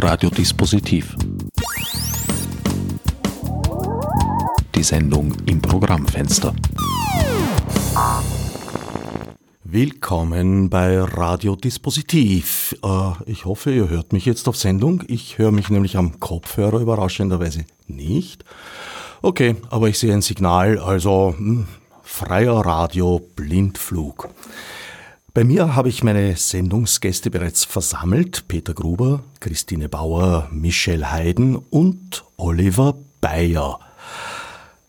Radiodispositiv. Die Sendung im Programmfenster. Willkommen bei Radiodispositiv. Äh, ich hoffe, ihr hört mich jetzt auf Sendung. Ich höre mich nämlich am Kopfhörer überraschenderweise nicht. Okay, aber ich sehe ein Signal, also hm, freier Radio Blindflug. Bei mir habe ich meine Sendungsgäste bereits versammelt. Peter Gruber, Christine Bauer, Michelle Hayden und Oliver Bayer.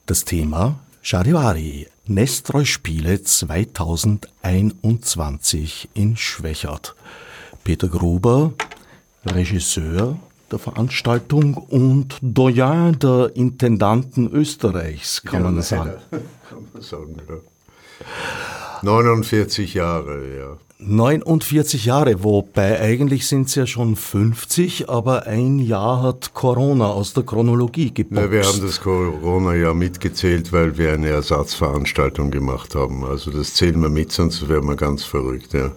Das Thema Charivari, Nestreu-Spiele 2021 in Schwächert. Peter Gruber, Regisseur der Veranstaltung und Doyen der Intendanten Österreichs, kann ja, man sagen. Kann man sagen, ja. 49 Jahre, ja. 49 Jahre, wobei eigentlich sind es ja schon 50, aber ein Jahr hat Corona aus der Chronologie geboxt. Na, wir haben das Corona-Jahr mitgezählt, weil wir eine Ersatzveranstaltung gemacht haben. Also das zählen wir mit, sonst wären wir ganz verrückt, ja.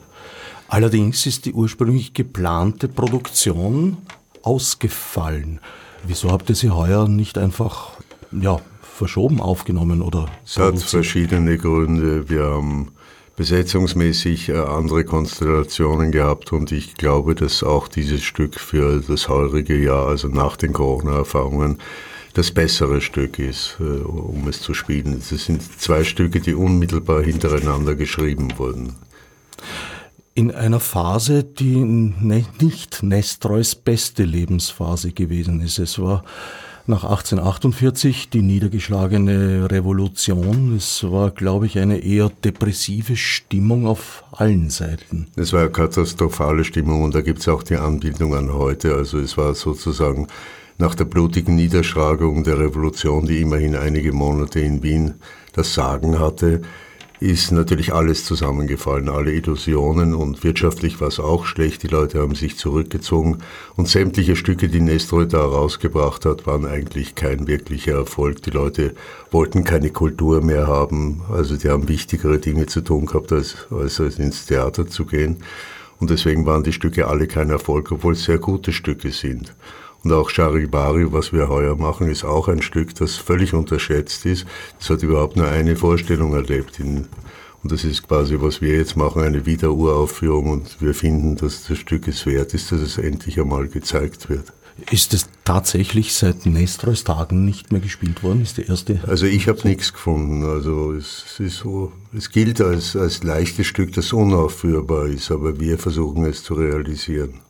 Allerdings ist die ursprünglich geplante Produktion ausgefallen. Wieso habt ihr sie heuer nicht einfach ja, verschoben aufgenommen oder? Es hat verschiedene Gründe. Wir haben besetzungsmäßig äh, andere Konstellationen gehabt und ich glaube, dass auch dieses Stück für das heurige Jahr, also nach den Corona-Erfahrungen, das bessere Stück ist, äh, um es zu spielen. Das sind zwei Stücke, die unmittelbar hintereinander geschrieben wurden. In einer Phase, die nicht Nestreus beste Lebensphase gewesen ist. Es war nach 1848 die niedergeschlagene Revolution. Es war, glaube ich, eine eher depressive Stimmung auf allen Seiten. Es war eine katastrophale Stimmung und da gibt es auch die Anbindung an heute. Also es war sozusagen nach der blutigen Niederschlagung der Revolution, die immerhin einige Monate in Wien das Sagen hatte, ist natürlich alles zusammengefallen, alle Illusionen und wirtschaftlich war es auch schlecht. Die Leute haben sich zurückgezogen und sämtliche Stücke, die Nestroy da rausgebracht hat, waren eigentlich kein wirklicher Erfolg. Die Leute wollten keine Kultur mehr haben, also die haben wichtigere Dinge zu tun gehabt, als, als ins Theater zu gehen. Und deswegen waren die Stücke alle kein Erfolg, obwohl es sehr gute Stücke sind. Und auch Charivari, was wir heuer machen, ist auch ein Stück, das völlig unterschätzt ist. Das hat überhaupt nur eine Vorstellung erlebt. In, und das ist quasi, was wir jetzt machen, eine Wiederuraufführung. Und wir finden, dass das Stück es wert ist, dass es endlich einmal gezeigt wird. Ist es tatsächlich seit Nestroys Tagen nicht mehr gespielt worden? Ist die erste? Also ich habe nichts gefunden. Also es ist so, es gilt als, als leichtes Stück, das unaufführbar ist, aber wir versuchen es zu realisieren.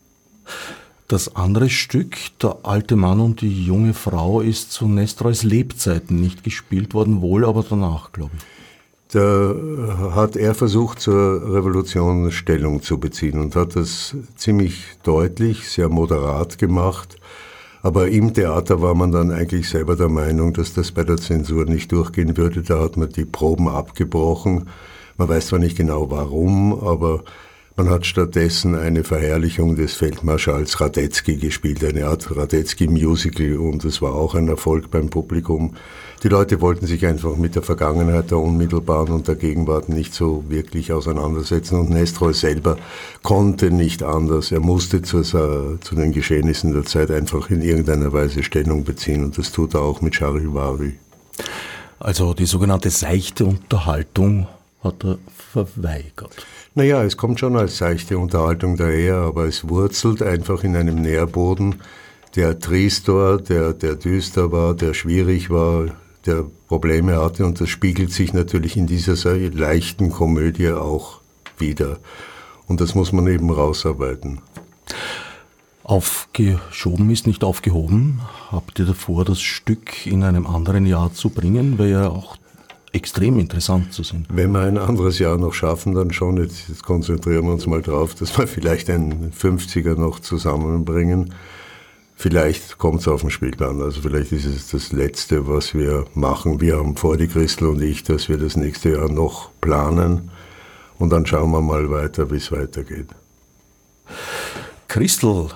Das andere Stück, Der alte Mann und die junge Frau, ist zu Nestroys Lebzeiten nicht gespielt worden, wohl aber danach, glaube ich. Da hat er versucht, zur Revolution Stellung zu beziehen und hat das ziemlich deutlich, sehr moderat gemacht. Aber im Theater war man dann eigentlich selber der Meinung, dass das bei der Zensur nicht durchgehen würde. Da hat man die Proben abgebrochen. Man weiß zwar nicht genau warum, aber man hat stattdessen eine Verherrlichung des Feldmarschalls Radetzky gespielt, eine Art Radetzky-Musical und es war auch ein Erfolg beim Publikum. Die Leute wollten sich einfach mit der Vergangenheit, der unmittelbaren und der Gegenwart nicht so wirklich auseinandersetzen und Nestroy selber konnte nicht anders. Er musste zu, zu den Geschehnissen der Zeit einfach in irgendeiner Weise Stellung beziehen und das tut er auch mit Charivari. Also die sogenannte seichte Unterhaltung hat er verweigert. Naja, es kommt schon als seichte Unterhaltung daher, aber es wurzelt einfach in einem Nährboden, der trist war, der, der düster war, der schwierig war, der Probleme hatte und das spiegelt sich natürlich in dieser leichten Komödie auch wieder. Und das muss man eben rausarbeiten. Aufgeschoben ist nicht aufgehoben. Habt ihr davor, das Stück in einem anderen Jahr zu bringen? Wäre ja auch extrem interessant zu sehen. Wenn wir ein anderes Jahr noch schaffen, dann schon. Jetzt, jetzt konzentrieren wir uns mal drauf, dass wir vielleicht einen 50er noch zusammenbringen. Vielleicht kommt es auf den Spielplan. Also vielleicht ist es das Letzte, was wir machen. Wir haben vor, die Christel und ich, dass wir das nächste Jahr noch planen. Und dann schauen wir mal weiter, wie es weitergeht. Christel,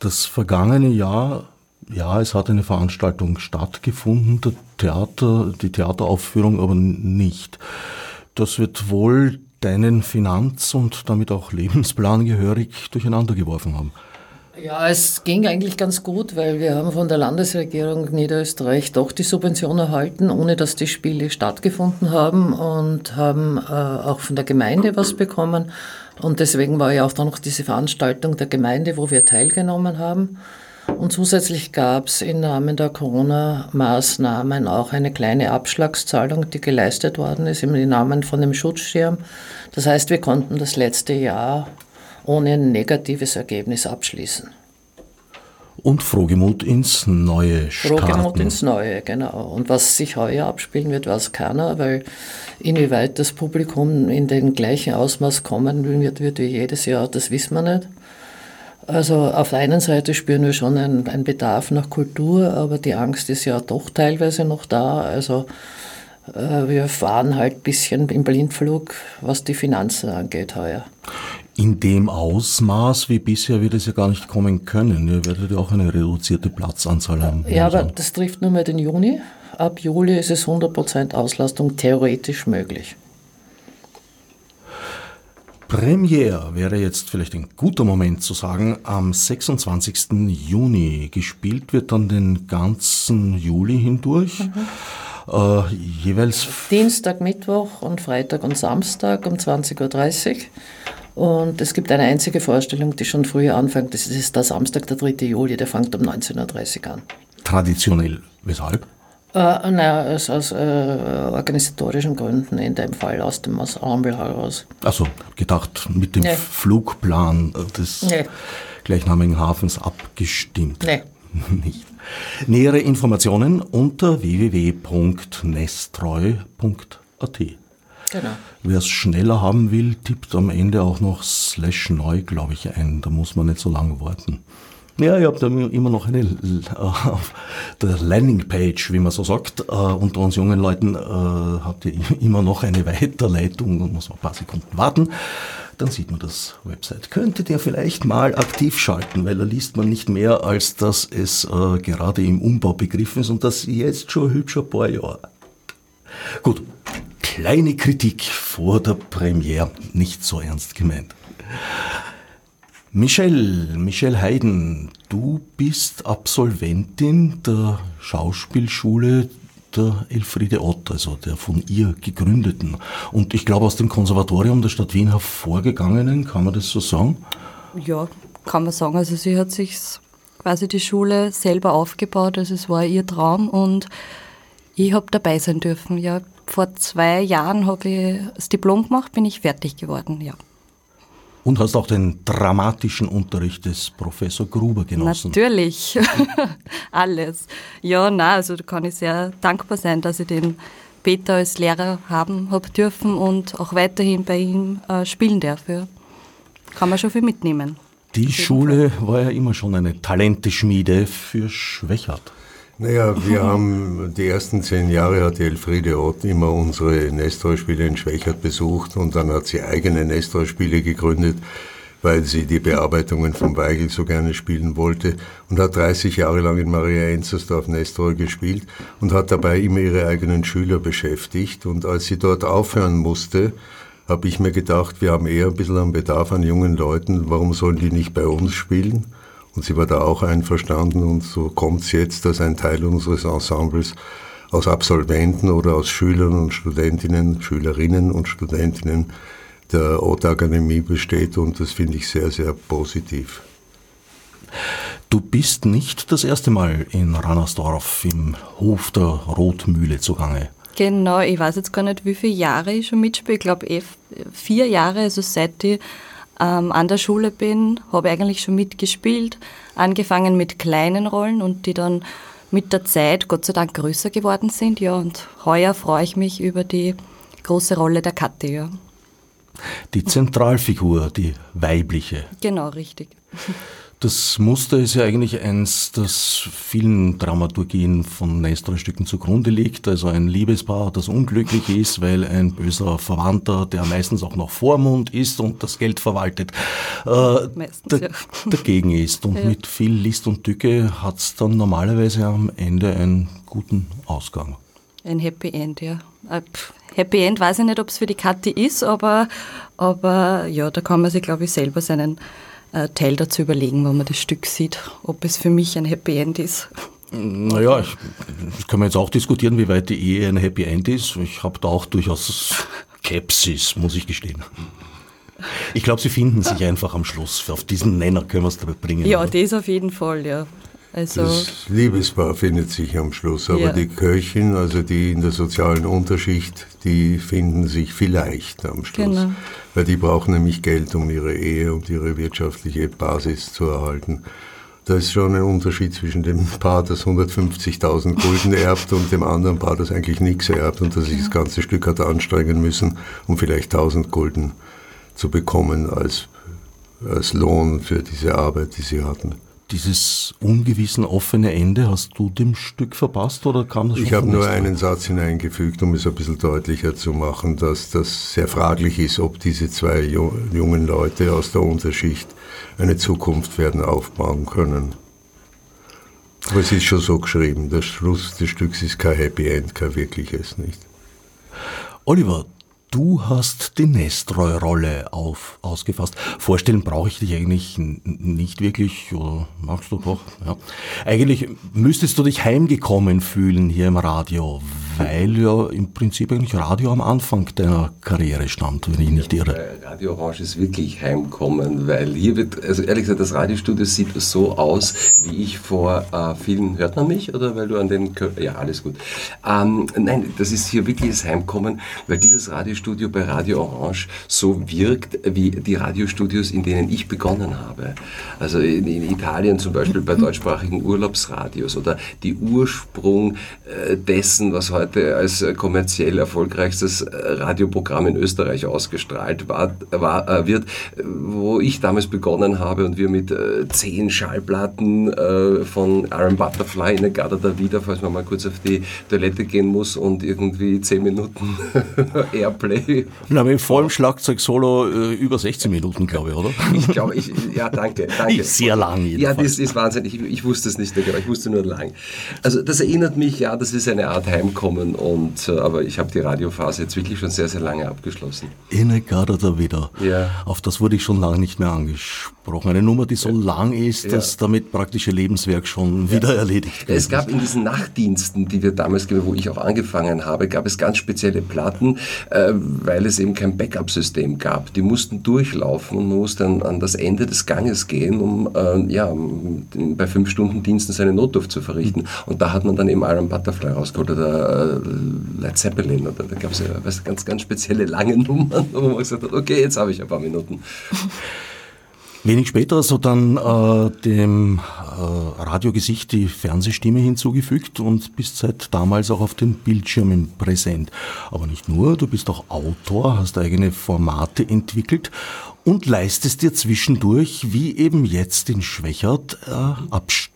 das vergangene Jahr ja, es hat eine Veranstaltung stattgefunden, der Theater, die Theateraufführung aber nicht. Das wird wohl deinen Finanz- und damit auch Lebensplan gehörig durcheinander geworfen haben. Ja, es ging eigentlich ganz gut, weil wir haben von der Landesregierung Niederösterreich doch die Subvention erhalten, ohne dass die Spiele stattgefunden haben und haben äh, auch von der Gemeinde was bekommen. Und deswegen war ja auch dann noch diese Veranstaltung der Gemeinde, wo wir teilgenommen haben. Und zusätzlich gab es im Namen der Corona-Maßnahmen auch eine kleine Abschlagszahlung, die geleistet worden ist im Namen von dem Schutzschirm. Das heißt, wir konnten das letzte Jahr ohne ein negatives Ergebnis abschließen. Und Frohgemut ins Neue starten. Frohgemut ins Neue, genau. Und was sich heuer abspielen wird, weiß keiner, weil inwieweit das Publikum in den gleichen Ausmaß kommen wird, wird wie jedes Jahr, das wissen wir nicht. Also auf der einen Seite spüren wir schon einen, einen Bedarf nach Kultur, aber die Angst ist ja doch teilweise noch da. Also äh, wir fahren halt ein bisschen im Blindflug, was die Finanzen angeht heuer. In dem Ausmaß wie bisher wird es ja gar nicht kommen können. Ihr werdet ja auch eine reduzierte Platzanzahl haben. Ja, aber das trifft nur mehr den Juni. Ab Juli ist es 100% Auslastung theoretisch möglich. Premiere wäre jetzt vielleicht ein guter Moment zu sagen, am 26. Juni. Gespielt wird dann den ganzen Juli hindurch. Mhm. Äh, jeweils Dienstag, Mittwoch und Freitag und Samstag um 20.30 Uhr. Und es gibt eine einzige Vorstellung, die schon früher anfängt. Das ist der Samstag, der 3. Juli, der fängt um 19.30 Uhr an. Traditionell, weshalb? Äh, naja, aus, aus äh, organisatorischen Gründen in dem Fall, aus dem Ensemble heraus. Also gedacht, mit dem nee. Flugplan des nee. gleichnamigen Hafens abgestimmt. Nee. Nicht. Nähere Informationen unter www.nestreu.at. Genau. Wer es schneller haben will, tippt am Ende auch noch slash neu, glaube ich, ein. Da muss man nicht so lange warten. Ja, ihr habt immer noch eine auf der Landingpage, wie man so sagt, äh, unter uns jungen Leuten äh, habt ihr immer noch eine Weiterleitung und muss ein paar Sekunden warten. Dann sieht man das Website. Könntet ihr vielleicht mal aktiv schalten, weil da liest man nicht mehr, als dass es äh, gerade im Umbau begriffen ist und das jetzt schon hübsch ein paar Jahre. Gut, kleine Kritik vor der Premiere, nicht so ernst gemeint. Michelle, Michelle Hayden, du bist Absolventin der Schauspielschule der Elfriede Ott, also der von ihr gegründeten. Und ich glaube aus dem Konservatorium der Stadt Wien hervorgegangenen, kann man das so sagen? Ja, kann man sagen. Also sie hat sich quasi die Schule selber aufgebaut, also es war ihr Traum und ich habe dabei sein dürfen. Ja, vor zwei Jahren habe ich das Diplom gemacht, bin ich fertig geworden, ja. Und hast auch den dramatischen Unterricht des Professor Gruber genossen. Natürlich, alles. Ja, na, also da kann ich sehr dankbar sein, dass ich den Peter als Lehrer haben habe dürfen und auch weiterhin bei ihm äh, spielen darf. Ja. Kann man schon viel mitnehmen. Die Schule Fall. war ja immer schon eine Talenteschmiede für Schwächert. Naja, wir haben die ersten zehn Jahre hat die Elfriede Ott immer unsere Nestor-Spiele in Schwächert besucht und dann hat sie eigene Nestor-Spiele gegründet, weil sie die Bearbeitungen von Weigel so gerne spielen wollte und hat 30 Jahre lang in Maria Enzersdorf Nestor gespielt und hat dabei immer ihre eigenen Schüler beschäftigt und als sie dort aufhören musste, habe ich mir gedacht, wir haben eher ein bisschen einen Bedarf an jungen Leuten, warum sollen die nicht bei uns spielen? Und sie war da auch einverstanden und so kommt es jetzt, dass ein Teil unseres Ensembles aus Absolventen oder aus Schülern und Studentinnen, Schülerinnen und Studentinnen der Ott-Akademie besteht und das finde ich sehr, sehr positiv. Du bist nicht das erste Mal in Rannersdorf im Hof der Rotmühle zugange. Genau, ich weiß jetzt gar nicht, wie viele Jahre ich schon mitspiele. Ich glaube, eh vier Jahre, also seit ich ähm, an der Schule bin, habe eigentlich schon mitgespielt, angefangen mit kleinen Rollen und die dann mit der Zeit Gott sei Dank größer geworden sind. Ja, und heuer freue ich mich über die große Rolle der Katte. Ja. Die Zentralfigur, die weibliche. Genau, richtig. Das Muster ist ja eigentlich eins, das vielen Dramaturgien von Nestor-Stücken zugrunde liegt. Also ein Liebespaar, das unglücklich ist, weil ein böser Verwandter, der meistens auch noch Vormund ist und das Geld verwaltet, äh, meistens, ja. dagegen ist. Und ja. mit viel List und Tücke hat es dann normalerweise am Ende einen guten Ausgang. Ein Happy End, ja. Äh, Happy End weiß ich nicht, ob es für die Kathi ist, aber, aber ja, da kann man sich, glaube ich, selber seinen Teil dazu überlegen, wenn man das Stück sieht, ob es für mich ein Happy End ist. Naja, ich, das können wir jetzt auch diskutieren, wie weit die Ehe ein Happy End ist. Ich habe da auch durchaus Skepsis, muss ich gestehen. Ich glaube, sie finden sich einfach am Schluss. Auf diesen Nenner können wir es dabei bringen. Ja, oder? das auf jeden Fall, ja. Also das Liebespaar findet sich am Schluss, aber ja. die Köchin, also die in der sozialen Unterschicht, die finden sich vielleicht am Schluss. Genau. Weil die brauchen nämlich Geld, um ihre Ehe und ihre wirtschaftliche Basis zu erhalten. Da ist schon ein Unterschied zwischen dem Paar, das 150.000 Gulden erbt und dem anderen Paar, das eigentlich nichts erbt und das sich das ganze Stück hat anstrengen müssen, um vielleicht 1000 Gulden zu bekommen als, als Lohn für diese Arbeit, die sie hatten dieses ungewissen offene Ende, hast du dem Stück verpasst oder kam das schon Ich habe nur einen Satz hineingefügt, um es ein bisschen deutlicher zu machen, dass das sehr fraglich ist, ob diese zwei jungen Leute aus der Unterschicht eine Zukunft werden aufbauen können. Aber es ist schon so geschrieben, der Schluss des Stücks ist kein Happy End, kein wirkliches, nicht? Oliver, Du hast die Nestroy-Rolle auf, ausgefasst. Vorstellen brauche ich dich eigentlich nicht wirklich, oder magst du doch? Ja. Eigentlich müsstest du dich heimgekommen fühlen hier im Radio, weil ja im Prinzip eigentlich Radio am Anfang deiner Karriere stand, wenn ich nicht irre. Radio Orange ist wirklich heimkommen, weil hier wird, also ehrlich gesagt, das Radiostudio sieht so aus, wie ich vor äh, vielen, hört man mich oder weil du an den, ja alles gut. Ähm, nein, das ist hier wirklich das Heimkommen, weil dieses Radiostudio bei Radio Orange so wirkt wie die Radiostudios, in denen ich begonnen habe. Also in, in Italien zum Beispiel bei deutschsprachigen Urlaubsradios oder die Ursprung äh, dessen, was heute als kommerziell erfolgreichstes äh, Radioprogramm in Österreich ausgestrahlt war, war, äh, wird, wo ich damals begonnen habe und wir mit zehn Schallplatten von Aaron Butterfly in der Garda da wieder, falls man mal kurz auf die Toilette gehen muss und irgendwie zehn Minuten Airplay Play. Na, mit vollem Schlagzeug-Solo äh, über 16 Minuten, glaube ich, oder? Ich glaube, ich, ja, danke. danke. Sehr lang. Jedenfalls. Ja, das ist Wahnsinn. Ich, ich wusste es nicht genau, ich wusste nur lang. Also, das erinnert mich, ja, das ist eine Art Heimkommen, und, äh, aber ich habe die Radiophase jetzt wirklich schon sehr, sehr lange abgeschlossen. Innegarder da wieder. Ja. Auf das wurde ich schon lange nicht mehr angesprochen. Eine Nummer, die so ja. lang ist, dass damit praktische Lebenswerk schon ja. wieder erledigt wird. Es gab in diesen Nachtdiensten, die wir damals, wo ich auch angefangen habe, gab es ganz spezielle Platten, äh, weil es eben kein Backup-System gab. Die mussten durchlaufen und man musste dann an das Ende des Ganges gehen, um äh, ja, bei fünf Stunden Diensten seine Notdurft zu verrichten. Und da hat man dann eben Iron Butterfly rausgeholt oder äh, Led Zeppelin oder da gab es ja was, ganz, ganz spezielle lange Nummern, wo man gesagt hat, okay, jetzt habe ich ein paar Minuten. Wenig später so dann äh, dem äh, Radiogesicht die Fernsehstimme hinzugefügt und bist seit damals auch auf den Bildschirmen präsent. Aber nicht nur, du bist auch Autor, hast eigene Formate entwickelt und leistest dir zwischendurch, wie eben jetzt in Schwächert, äh, Abstand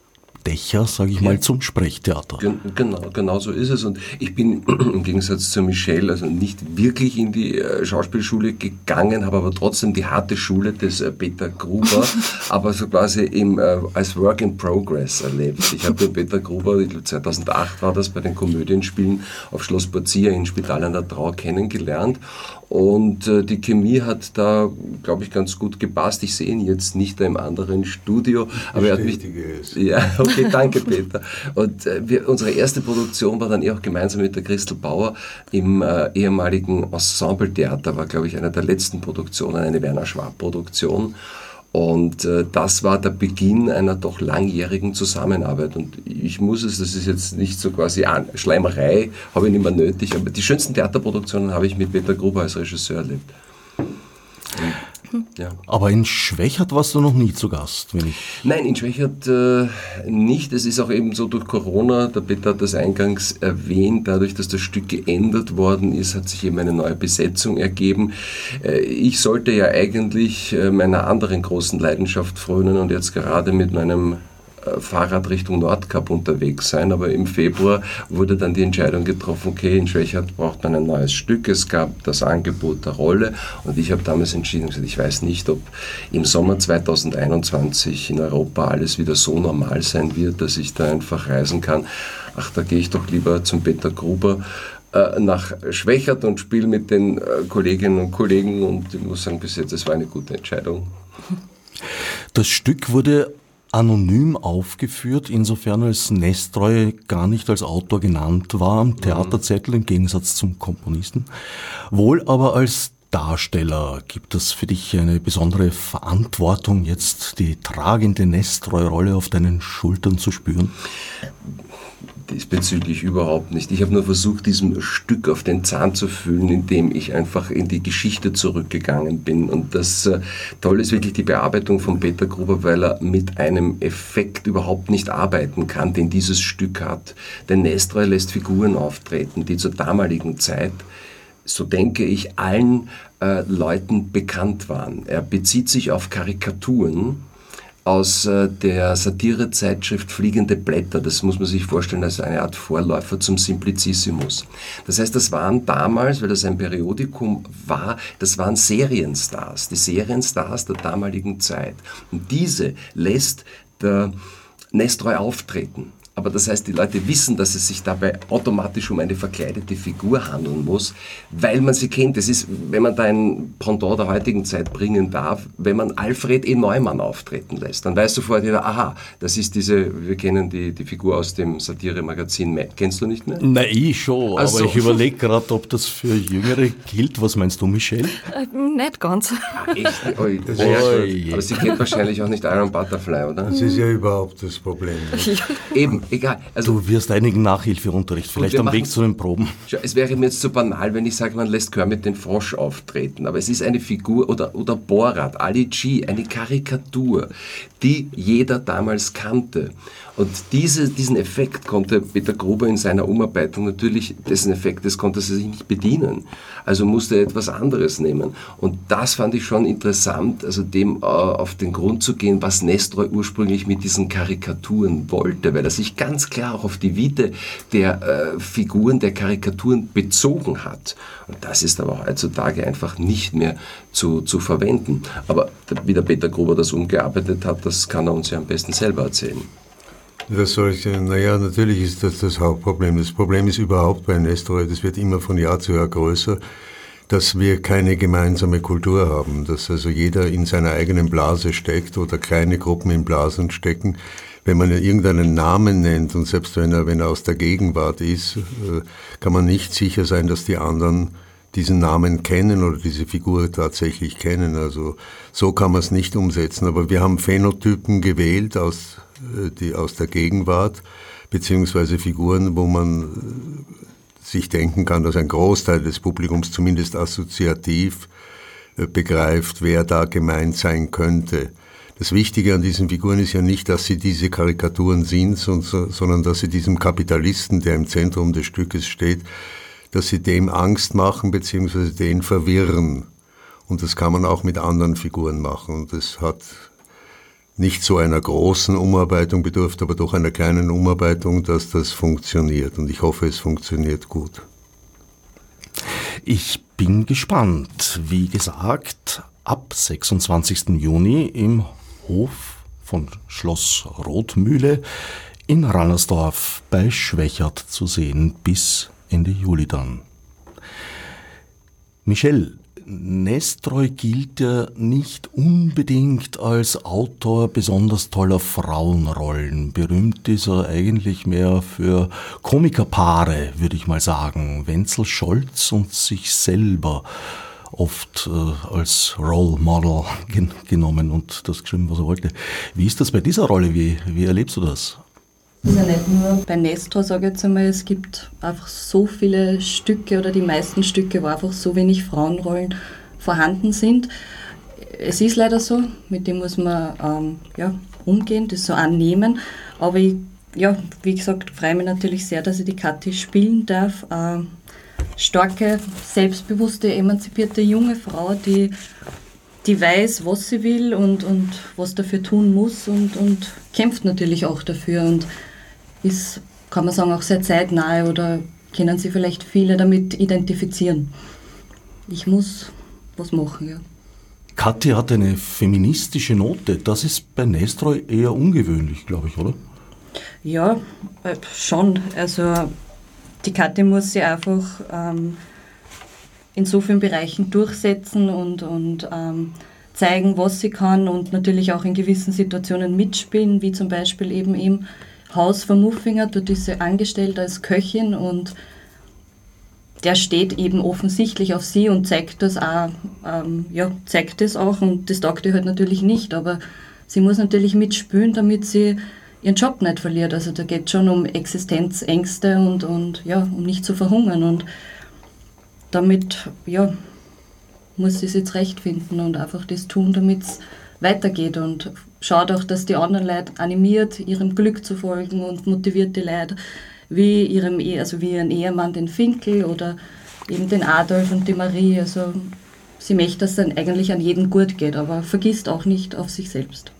Dächer, sage ich mal, zum Sprechtheater. Genau, genau so ist es. Und ich bin im Gegensatz zu Michelle also nicht wirklich in die äh, Schauspielschule gegangen, habe aber trotzdem die harte Schule des äh, Peter Gruber, aber so quasi im, äh, als Work in Progress erlebt. Ich habe den Peter Gruber, 2008 war das, bei den Komödienspielen auf Schloss Borzia in Spital an der Trau kennengelernt und äh, die Chemie hat da, glaube ich, ganz gut gepasst. Ich sehe ihn jetzt nicht im anderen Studio, aber er hat mich. Es. Ja, okay, danke, Peter. Und äh, wir, unsere erste Produktion war dann eh auch gemeinsam mit der Christel Bauer im äh, ehemaligen Ensemble-Theater, war, glaube ich, eine der letzten Produktionen, eine Werner Schwab-Produktion. Und äh, das war der Beginn einer doch langjährigen Zusammenarbeit. Und ich muss es, das ist jetzt nicht so quasi Schleimerei, habe ich nicht mehr nötig, aber die schönsten Theaterproduktionen habe ich mit Peter Gruber als Regisseur erlebt. Ja. Aber in Schwächert warst du noch nie zu Gast, wenn ich. Nein, in Schwächert äh, nicht. Es ist auch eben so durch Corona, der Peter hat das eingangs erwähnt, dadurch, dass das Stück geändert worden ist, hat sich eben eine neue Besetzung ergeben. Äh, ich sollte ja eigentlich äh, meiner anderen großen Leidenschaft frönen und jetzt gerade mit meinem Fahrrad Richtung Nordkap unterwegs sein, aber im Februar wurde dann die Entscheidung getroffen, okay, in Schwächert braucht man ein neues Stück, es gab das Angebot der Rolle und ich habe damals entschieden, ich weiß nicht, ob im Sommer 2021 in Europa alles wieder so normal sein wird, dass ich da einfach reisen kann. Ach, da gehe ich doch lieber zum Peter Gruber äh, nach Schwächert und spiele mit den äh, Kolleginnen und Kollegen und ich muss sagen, bis jetzt, es war eine gute Entscheidung. Das Stück wurde anonym aufgeführt, insofern als Nestroy gar nicht als Autor genannt war am Theaterzettel im Gegensatz zum Komponisten, wohl aber als Darsteller. Gibt es für dich eine besondere Verantwortung, jetzt die tragende Nestroy-Rolle auf deinen Schultern zu spüren? Diesbezüglich überhaupt nicht. Ich habe nur versucht, diesem Stück auf den Zahn zu fühlen, indem ich einfach in die Geschichte zurückgegangen bin. Und das äh, Tolle ist wirklich die Bearbeitung von Peter Gruber, weil er mit einem Effekt überhaupt nicht arbeiten kann, den dieses Stück hat. Denn Nestroy lässt Figuren auftreten, die zur damaligen Zeit so denke ich, allen äh, Leuten bekannt waren. Er bezieht sich auf Karikaturen, aus äh, der Satirezeitschrift Fliegende Blätter. Das muss man sich vorstellen als eine Art Vorläufer zum Simplicissimus. Das heißt, das waren damals, weil das ein Periodikum war, das waren Serienstars, die Serienstars der damaligen Zeit. Und diese lässt der Nestroy auftreten. Aber das heißt, die Leute wissen, dass es sich dabei automatisch um eine verkleidete Figur handeln muss, weil man sie kennt. Das ist, wenn man da ein Pendant der heutigen Zeit bringen darf, wenn man Alfred E. Neumann auftreten lässt, dann weiß sofort jeder, aha, das ist diese, wir kennen die, die Figur aus dem Satire-Magazin Mad. Kennst du nicht mehr? Nein, ich schon, also. aber ich überlege gerade, ob das für Jüngere gilt. Was meinst du, Michelle? Äh, nicht ganz. Ah, echt? Oi, das ja, aber sie kennt wahrscheinlich auch nicht Iron Butterfly, oder? Das ist ja überhaupt das Problem. Eben, egal. Also, du wirst einigen Nachhilfeunterricht, vielleicht am Weg zu den Proben. Es wäre mir jetzt zu so banal, wenn ich sage, man lässt Kermit den Frosch auftreten, aber es ist eine Figur oder, oder Borat, Ali G, eine Karikatur, die jeder damals kannte. Und diese, diesen Effekt konnte Peter Gruber in seiner Umarbeitung natürlich, dessen Effektes konnte er sich nicht bedienen. Also musste er etwas anderes nehmen. Und das fand ich schon interessant, also dem äh, auf den Grund zu gehen, was Nestroy ursprünglich mit diesen Karikaturen wollte, weil er sich ganz klar auch auf die Vite der äh, Figuren, der Karikaturen bezogen hat. Und das ist aber heutzutage einfach nicht mehr zu, zu verwenden. Aber wie der Peter Gruber das umgearbeitet hat, das kann er uns ja am besten selber erzählen. Das soll ich, naja, natürlich ist das das Hauptproblem. Das Problem ist überhaupt bei Nestor, das wird immer von Jahr zu Jahr größer, dass wir keine gemeinsame Kultur haben, dass also jeder in seiner eigenen Blase steckt oder kleine Gruppen in Blasen stecken. Wenn man irgendeinen Namen nennt und selbst wenn er, wenn er aus der Gegenwart ist, äh, kann man nicht sicher sein, dass die anderen diesen Namen kennen oder diese Figur tatsächlich kennen. Also so kann man es nicht umsetzen. Aber wir haben Phänotypen gewählt aus äh, die aus der Gegenwart, beziehungsweise Figuren, wo man äh, sich denken kann, dass ein Großteil des Publikums zumindest assoziativ äh, begreift, wer da gemeint sein könnte. Das Wichtige an diesen Figuren ist ja nicht, dass sie diese Karikaturen sind, sondern dass sie diesem Kapitalisten, der im Zentrum des Stückes steht, dass sie dem Angst machen bzw. den verwirren. Und das kann man auch mit anderen Figuren machen. Und das hat nicht so einer großen Umarbeitung bedurft, aber doch einer kleinen Umarbeitung, dass das funktioniert. Und ich hoffe, es funktioniert gut. Ich bin gespannt. Wie gesagt, ab 26. Juni im Hof von Schloss Rotmühle in Rannersdorf bei Schwächert zu sehen bis Ende Juli dann. Michelle, Nestroy gilt ja nicht unbedingt als Autor besonders toller Frauenrollen. Berühmt ist er eigentlich mehr für Komikerpaare, würde ich mal sagen. Wenzel Scholz und sich selber oft äh, als Role Model gen genommen und das geschrieben, was er wollte. Wie ist das bei dieser Rolle? Wie, wie erlebst du das? Das ist ja nicht nur bei Nestor, sage ich jetzt einmal, es gibt einfach so viele Stücke oder die meisten Stücke, wo einfach so wenig Frauenrollen vorhanden sind. Es ist leider so, mit dem muss man ähm, ja, umgehen, das so annehmen. Aber ich, ja, wie gesagt, freue mich natürlich sehr, dass ich die Kathi spielen darf. Ähm, starke, selbstbewusste, emanzipierte junge Frau, die, die weiß, was sie will und, und was dafür tun muss und, und kämpft natürlich auch dafür. Und ist, kann man sagen, auch sehr zeitnahe oder können Sie vielleicht viele damit identifizieren. Ich muss was machen, ja. Kathi hat eine feministische Note. Das ist bei Nestroy eher ungewöhnlich, glaube ich, oder? Ja, äh, schon. Also die Kathi muss sich einfach ähm, in so vielen Bereichen durchsetzen und, und ähm, zeigen, was sie kann und natürlich auch in gewissen Situationen mitspielen, wie zum Beispiel eben im Haus von Muffinger, dort ist sie angestellt als Köchin und der steht eben offensichtlich auf sie und zeigt das auch, ähm, ja, zeigt das auch und das taugt ihr halt natürlich nicht, aber sie muss natürlich mitspülen, damit sie ihren Job nicht verliert. Also da geht es schon um Existenzängste und, und ja, um nicht zu verhungern und damit, ja, muss sie es jetzt recht finden und einfach das tun, damit es weitergeht und schaut auch, dass die anderen Leute animiert, ihrem Glück zu folgen und motiviert die Leute, wie ihrem also wie ihren Ehemann den Finkel oder eben den Adolf und die Marie. Also sie möchte, dass es dann eigentlich an jeden gut geht, aber vergisst auch nicht auf sich selbst.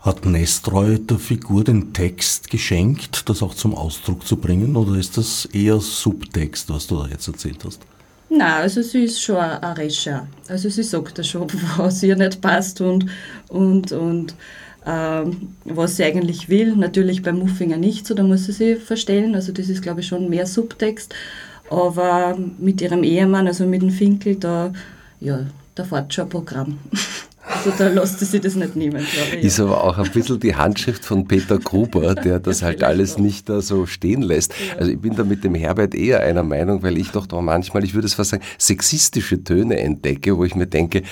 Hat Nestroy der Figur den Text geschenkt, das auch zum Ausdruck zu bringen, oder ist das eher Subtext, was du da jetzt erzählt hast? Nein, also sie ist schon ein Rescher. Also sie sagt ja schon, was ihr nicht passt und, und, und ähm, was sie eigentlich will. Natürlich beim Muffinger nicht so, da muss sie sich verstellen. Also das ist, glaube ich, schon mehr Subtext. Aber mit ihrem Ehemann, also mit dem Finkel, da, ja, da fährt schon ein Programm. Also da lässt sie das nicht nehmen, glaube ich. Ist aber auch ein bisschen die Handschrift von Peter Gruber, der das halt alles nicht da so stehen lässt. Also ich bin da mit dem Herbert eher einer Meinung, weil ich doch da manchmal, ich würde es fast sagen, sexistische Töne entdecke, wo ich mir denke,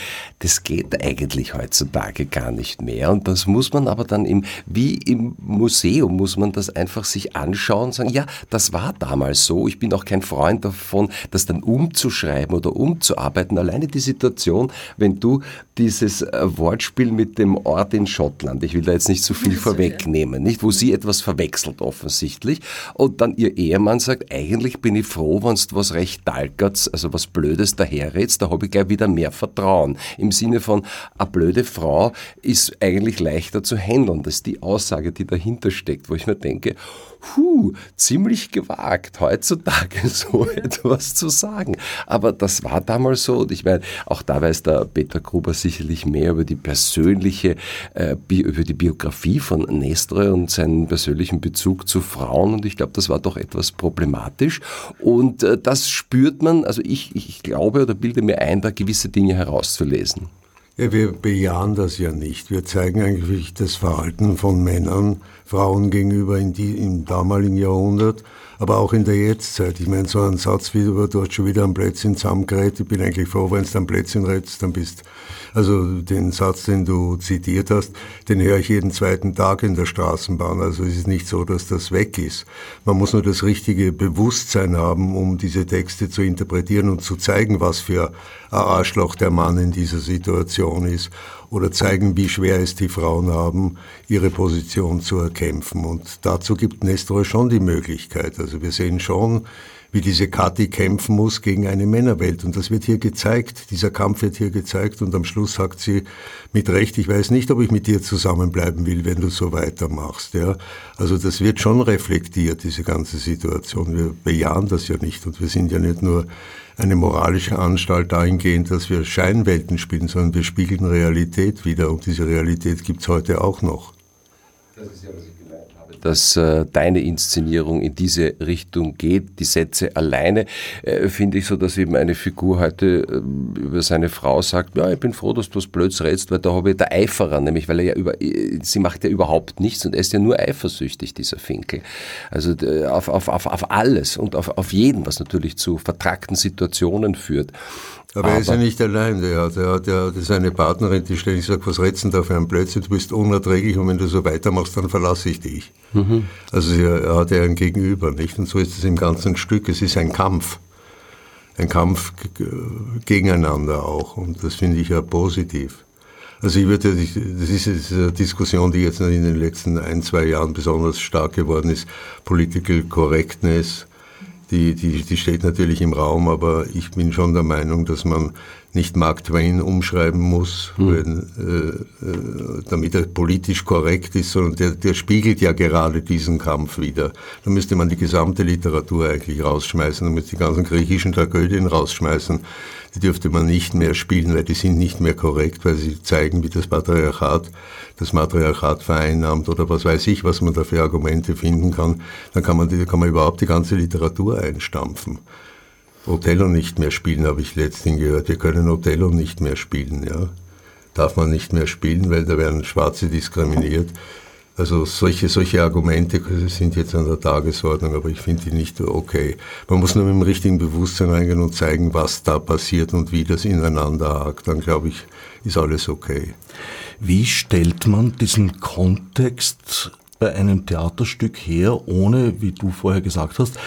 das geht eigentlich heutzutage gar nicht mehr. Und das muss man aber dann im, wie im Museum, muss man das einfach sich anschauen und sagen, ja, das war damals so. Ich bin auch kein Freund davon, das dann umzuschreiben oder umzuarbeiten. Alleine die Situation, wenn du dieses äh, Wortspiel mit dem Ort in Schottland. Ich will da jetzt nicht so viel vorwegnehmen, nicht? Wo sie etwas verwechselt offensichtlich und dann ihr Ehemann sagt, eigentlich bin ich froh, wenn du was recht Dalkerts, also was Blödes daherrätst, da habe ich gleich wieder mehr Vertrauen. Im Sinne von, eine blöde Frau ist eigentlich leichter zu handeln. Das ist die Aussage, die dahinter steckt, wo ich mir denke, puh, ziemlich gewagt, heutzutage so etwas zu sagen. Aber das war damals so und ich meine, auch da weiß der Peter Gruber sicherlich mehr über die persönliche, äh, über die Biografie von Nestre und seinen persönlichen Bezug zu Frauen und ich glaube, das war doch etwas problematisch und äh, das spürt man, also ich, ich glaube oder bilde mir ein, da gewisse Dinge herauszulesen. Ja, wir bejahen das ja nicht. Wir zeigen eigentlich das Verhalten von Männern Frauen gegenüber in die, im damaligen Jahrhundert, aber auch in der Jetztzeit. Ich meine, so ein Satz wie du dort schon wieder am Plätzchen zusammengerät, ich bin eigentlich froh, wenn du am Plätzchen rätst, dann bist also den Satz, den du zitiert hast, den höre ich jeden zweiten Tag in der Straßenbahn. Also es ist nicht so, dass das weg ist. Man muss nur das richtige Bewusstsein haben, um diese Texte zu interpretieren und zu zeigen, was für ein Arschloch der Mann in dieser Situation ist oder zeigen, wie schwer es die Frauen haben, ihre Position zu erkämpfen. Und dazu gibt Nestor schon die Möglichkeit. Also wir sehen schon, wie diese Kathi kämpfen muss gegen eine Männerwelt. Und das wird hier gezeigt. Dieser Kampf wird hier gezeigt. Und am Schluss sagt sie mit Recht, ich weiß nicht, ob ich mit dir zusammenbleiben will, wenn du so weitermachst. Ja? Also das wird schon reflektiert, diese ganze Situation. Wir bejahen das ja nicht. Und wir sind ja nicht nur eine moralische Anstalt dahingehend, dass wir Scheinwelten spielen, sondern wir spiegeln Realität wieder und diese Realität gibt es heute auch noch. Das ist ja, was ich dass äh, deine Inszenierung in diese Richtung geht. Die Sätze alleine äh, finde ich so, dass eben eine Figur heute äh, über seine Frau sagt, ja, ich bin froh, dass du was Blöds rätst, weil da habe ich der Eiferer, nämlich weil er ja über, äh, sie macht ja überhaupt nichts und er ist ja nur eifersüchtig, dieser Finkel. Also auf, auf, auf, auf alles und auf, auf jeden, was natürlich zu vertrackten Situationen führt. Aber, Aber, er ist ja nicht allein. Der hat, er hat ja seine Partnerin, die ständig sagt, was rätst du da für ein Blödsinn, du bist unerträglich und wenn du so weitermachst, dann verlasse ich dich. Mhm. Also er hat ja ein Gegenüber, nicht? Und so ist es im ganzen Stück. Es ist ein Kampf. Ein Kampf gegeneinander auch. Und das finde ich ja positiv. Also ich würde, das ist eine Diskussion, die jetzt in den letzten ein, zwei Jahren besonders stark geworden ist. Political Correctness, die, die, die steht natürlich im Raum, aber ich bin schon der Meinung, dass man nicht Mark Twain umschreiben muss, mhm. wenn, äh, äh, damit er politisch korrekt ist, sondern der, der spiegelt ja gerade diesen Kampf wieder. Da müsste man die gesamte Literatur eigentlich rausschmeißen, da müsste die ganzen griechischen Tragödien rausschmeißen. Die dürfte man nicht mehr spielen, weil die sind nicht mehr korrekt, weil sie zeigen, wie das Patriarchat das Matriarchat vereinnahmt oder was weiß ich, was man da für Argumente finden kann. Dann kann man, die, kann man überhaupt die ganze Literatur einstampfen. Othello nicht mehr spielen, habe ich letztens gehört. Wir können Othello nicht mehr spielen, ja. darf man nicht mehr spielen, weil da werden Schwarze diskriminiert. Also solche, solche Argumente sind jetzt an der Tagesordnung, aber ich finde die nicht okay. Man muss nur mit dem richtigen Bewusstsein reingehen und zeigen, was da passiert und wie das ineinander hakt. Dann glaube ich, ist alles okay. Wie stellt man diesen Kontext bei einem Theaterstück her, ohne, wie du vorher gesagt hast,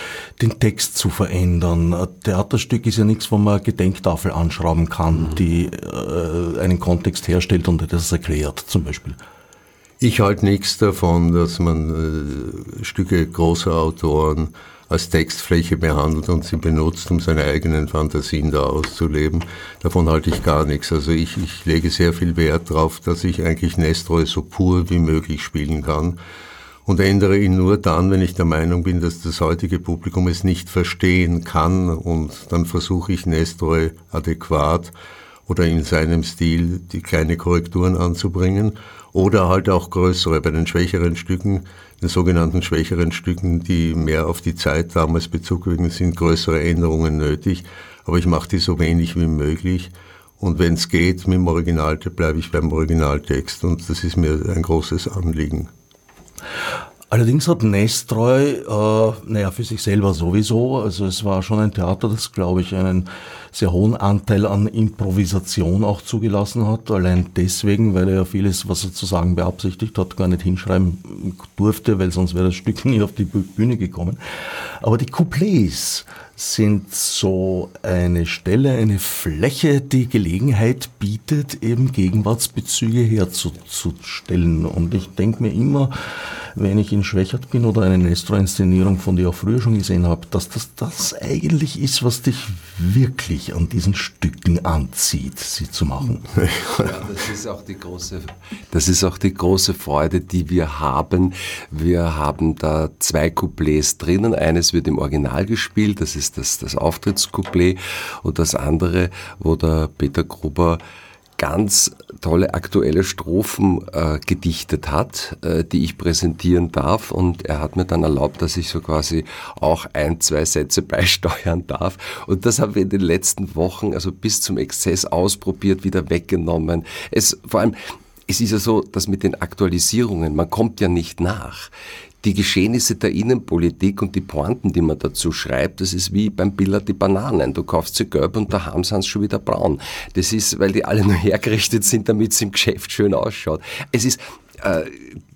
den Text zu verändern. Ein Theaterstück ist ja nichts, wo man eine Gedenktafel anschrauben kann, mhm. die äh, einen Kontext herstellt und das erklärt, zum Beispiel. Ich halte nichts davon, dass man äh, Stücke großer Autoren als Textfläche behandelt und sie benutzt, um seine eigenen Fantasien da auszuleben. Davon halte ich gar nichts. Also ich, ich lege sehr viel Wert darauf, dass ich eigentlich Nestroy so pur wie möglich spielen kann und ändere ihn nur dann, wenn ich der Meinung bin, dass das heutige Publikum es nicht verstehen kann und dann versuche ich Nestroy adäquat oder in seinem Stil die kleine Korrekturen anzubringen oder halt auch größere bei den schwächeren Stücken, den sogenannten schwächeren Stücken, die mehr auf die Zeit damals Bezug wirken, sind größere Änderungen nötig, aber ich mache die so wenig wie möglich. Und wenn es geht mit dem Original, bleibe ich beim Originaltext und das ist mir ein großes Anliegen. Allerdings hat Nestroy, äh, naja, für sich selber sowieso, also es war schon ein Theater, das, glaube ich, einen sehr hohen Anteil an Improvisation auch zugelassen hat. Allein deswegen, weil er ja vieles, was er zu sagen beabsichtigt hat, gar nicht hinschreiben durfte, weil sonst wäre das Stück nie auf die Bühne gekommen. Aber die Couplets, sind so eine Stelle, eine Fläche, die Gelegenheit bietet, eben Gegenwartsbezüge herzustellen. Und ich denke mir immer, wenn ich in Schwächert bin oder eine Nestor-Inszenierung, von der ich auch früher schon gesehen habe, dass das das eigentlich ist, was dich wirklich an diesen Stücken anzieht, sie zu machen. Ja, das ist auch die große, das ist auch die große Freude, die wir haben. Wir haben da zwei Couplets drinnen. Eines wird im Original gespielt, das ist das, das Auftrittscouplet und das andere, wo der Peter Gruber ganz tolle aktuelle Strophen äh, gedichtet hat, äh, die ich präsentieren darf. Und er hat mir dann erlaubt, dass ich so quasi auch ein, zwei Sätze beisteuern darf. Und das haben wir in den letzten Wochen, also bis zum Exzess ausprobiert, wieder weggenommen. Es, vor allem, es ist ja so, dass mit den Aktualisierungen, man kommt ja nicht nach die Geschehnisse der Innenpolitik und die Pointen, die man dazu schreibt, das ist wie beim Billard die Bananen. Du kaufst sie gelb und daheim sind sie schon wieder braun. Das ist, weil die alle nur hergerichtet sind, damit es im Geschäft schön ausschaut. Es ist, äh,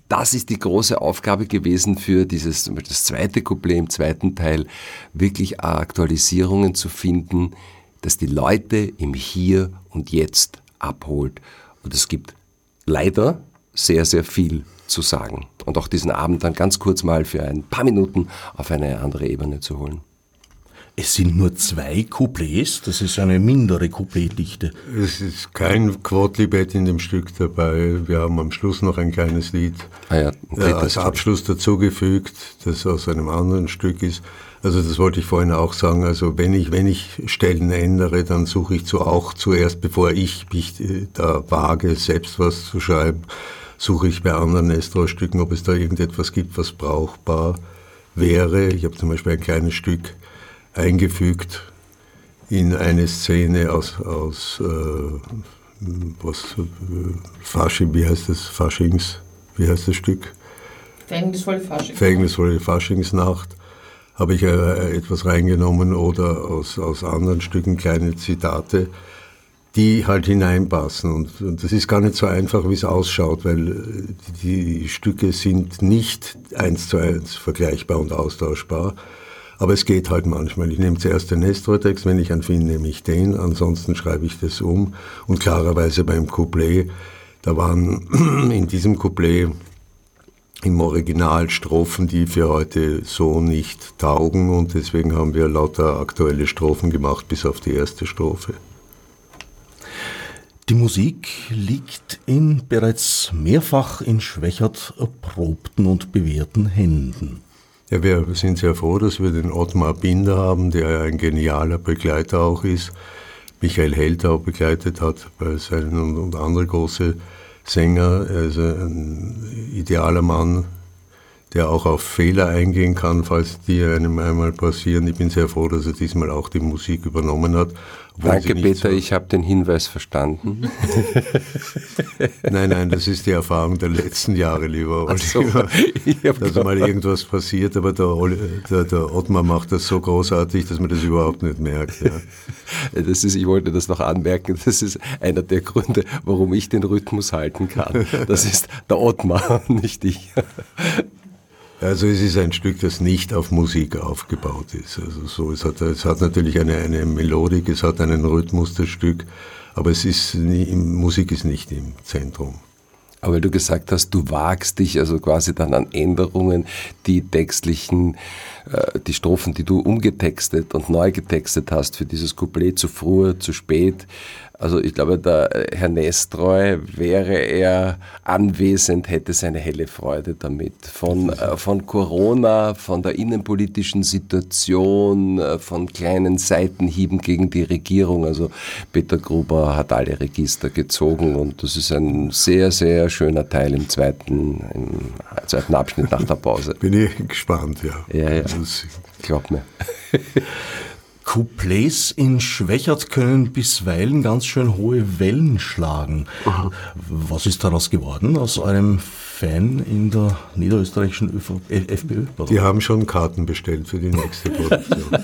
das ist die große Aufgabe gewesen für dieses, das zweite Couplet im zweiten Teil, wirklich Aktualisierungen zu finden, dass die Leute im Hier und Jetzt abholt. Und es gibt leider sehr, sehr viel zu sagen und auch diesen Abend dann ganz kurz mal für ein paar Minuten auf eine andere Ebene zu holen. Es sind nur zwei Couplets, das ist eine mindere Coupletdichte. Es ist kein Quodlibet in dem Stück dabei. Wir haben am Schluss noch ein kleines Lied ah ja, äh, als Abschluss dazugefügt, das aus einem anderen Stück ist. Also das wollte ich vorhin auch sagen. Also wenn ich, wenn ich Stellen ändere, dann suche ich zu auch zuerst, bevor ich mich äh, da wage, selbst was zu schreiben, suche ich bei anderen Nestor-Stücken, ob es da irgendetwas gibt, was brauchbar wäre. Ich habe zum Beispiel ein kleines Stück eingefügt in eine Szene aus, aus äh, was, äh, Fasching, wie heißt das, Faschings, wie heißt das Stück? Verhängnisvolle Faschings. Verhängnisvolle Faschingsnacht habe ich äh, etwas reingenommen oder aus, aus anderen Stücken kleine Zitate die halt hineinpassen. Und, und, das ist gar nicht so einfach, wie es ausschaut, weil äh, die, die Stücke sind nicht eins zu eins vergleichbar und austauschbar. Aber es geht halt manchmal. Ich nehme zuerst den Nestor-Text, wenn ich einen finde, nehme ich den, ansonsten schreibe ich das um. Und klarerweise beim Couplet, da waren in diesem Couplet im Original Strophen, die für heute so nicht taugen und deswegen haben wir lauter aktuelle Strophen gemacht bis auf die erste Strophe. Die Musik liegt in bereits mehrfach in Schwächert erprobten und bewährten Händen. Ja, wir sind sehr froh, dass wir den Ottmar Binder haben, der ein genialer Begleiter auch ist. Michael Helter auch begleitet hat bei seinen und andere große Sänger. Er ist ein idealer Mann, der auch auf Fehler eingehen kann, falls die einem einmal passieren. Ich bin sehr froh, dass er diesmal auch die Musik übernommen hat. Danke, Peter, so ich habe den Hinweis verstanden. nein, nein, das ist die Erfahrung der letzten Jahre, lieber Oliver. So, dass mal irgendwas passiert, aber der, der, der, Ottmar macht das so großartig, dass man das überhaupt nicht merkt. Ja. Das ist, ich wollte das noch anmerken, das ist einer der Gründe, warum ich den Rhythmus halten kann. Das ist der Ottmar, nicht ich. Also es ist ein Stück, das nicht auf Musik aufgebaut ist. Also so, es hat, es hat natürlich eine, eine Melodik, es hat einen Rhythmus, das Stück, aber es ist nie, Musik ist nicht im Zentrum. Aber weil du gesagt hast, du wagst dich also quasi dann an Änderungen, die textlichen, äh, die Strophen, die du umgetextet und neu getextet hast für dieses Couplet zu früh, zu spät, also ich glaube, der Herr Nestreu, wäre er anwesend, hätte seine helle Freude damit. Von, äh, von Corona, von der innenpolitischen Situation, äh, von kleinen Seitenhieben gegen die Regierung. Also Peter Gruber hat alle Register gezogen und das ist ein sehr, sehr schöner Teil im zweiten, im zweiten Abschnitt nach der Pause. Bin ich gespannt, ja. Ja, ja. Glaub mir. Couplets in Schwächert können bisweilen ganz schön hohe Wellen schlagen. Aha. Was ist daraus geworden aus einem Fan in der niederösterreichischen ÖV FPÖ? Die haben schon Karten bestellt für die nächste Produktion.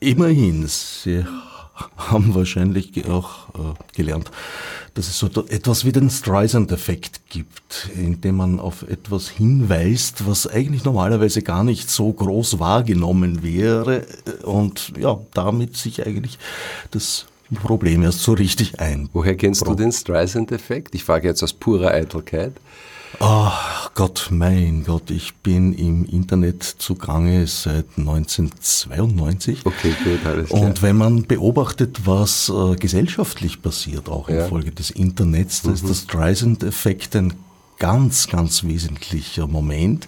Immerhin, Sie haben wahrscheinlich auch äh, gelernt, dass es so etwas wie den Streisand-Effekt gibt, indem man auf etwas hinweist, was eigentlich normalerweise gar nicht so groß wahrgenommen wäre und ja, damit sich eigentlich das Problem erst so richtig ein. Woher kennst Pro du den Streisand-Effekt? Ich frage jetzt aus purer Eitelkeit. Ach Gott, mein Gott, ich bin im Internet zugange seit 1992. Okay, gut, alles klar. Und wenn man beobachtet, was äh, gesellschaftlich passiert, auch ja. infolge des Internets, da mhm. ist der Streisand-Effekt ein ganz, ganz wesentlicher Moment.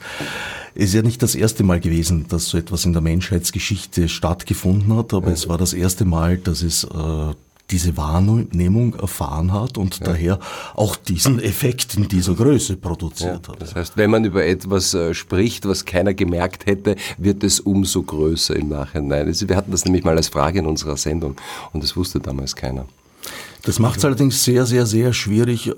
Es ist ja nicht das erste Mal gewesen, dass so etwas in der Menschheitsgeschichte stattgefunden hat, aber es war das erste Mal, dass es äh, diese Wahrnehmung erfahren hat und ja. daher auch diesen Effekt in dieser Größe produziert ja, hat. Das heißt, wenn man über etwas äh, spricht, was keiner gemerkt hätte, wird es umso größer im Nachhinein. Also wir hatten das nämlich mal als Frage in unserer Sendung und das wusste damals keiner. Das macht es allerdings sehr, sehr, sehr schwierig, äh,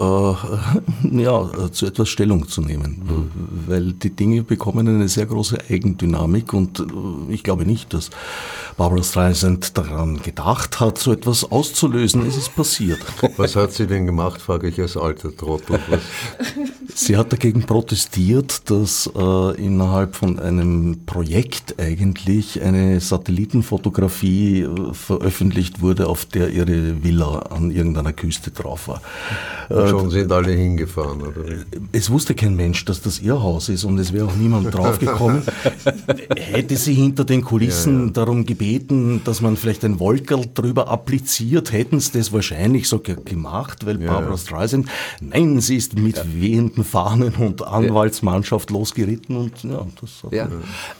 ja, zu etwas Stellung zu nehmen, mhm. weil die Dinge bekommen eine sehr große Eigendynamik und äh, ich glaube nicht, dass Barbara Streisand daran gedacht hat, so etwas auszulösen. Es ist passiert. Was hat sie denn gemacht, frage ich als alter Trottel. sie hat dagegen protestiert, dass äh, innerhalb von einem Projekt eigentlich eine Satellitenfotografie äh, veröffentlicht wurde, auf der ihre Villa an irgendeiner Küste drauf war. Und schon äh, sind alle hingefahren, oder? Es wusste kein Mensch, dass das ihr Haus ist und es wäre auch niemand draufgekommen. Hätte sie hinter den Kulissen ja, ja. darum gebeten, dass man vielleicht ein Wolkerl drüber appliziert, hätten sie das wahrscheinlich so gemacht, weil ja, Barbara Streisand, nein, sie ist mit wehenden Fahnen und Anwaltsmannschaft losgeritten und ja, das ja.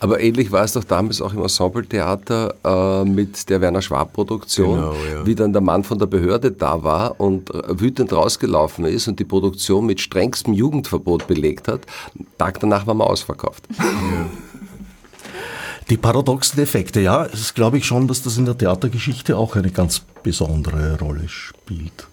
Aber ähnlich war es doch damals auch im Ensembletheater äh, mit der Werner Schwab Produktion, genau, wie dann der Mann von der Behörde da war und wütend rausgelaufen ist und die Produktion mit strengstem Jugendverbot belegt hat. Tag danach waren wir ausverkauft. Die paradoxen Effekte, ja, das glaube ich schon, dass das in der Theatergeschichte auch eine ganz besondere Rolle spielt.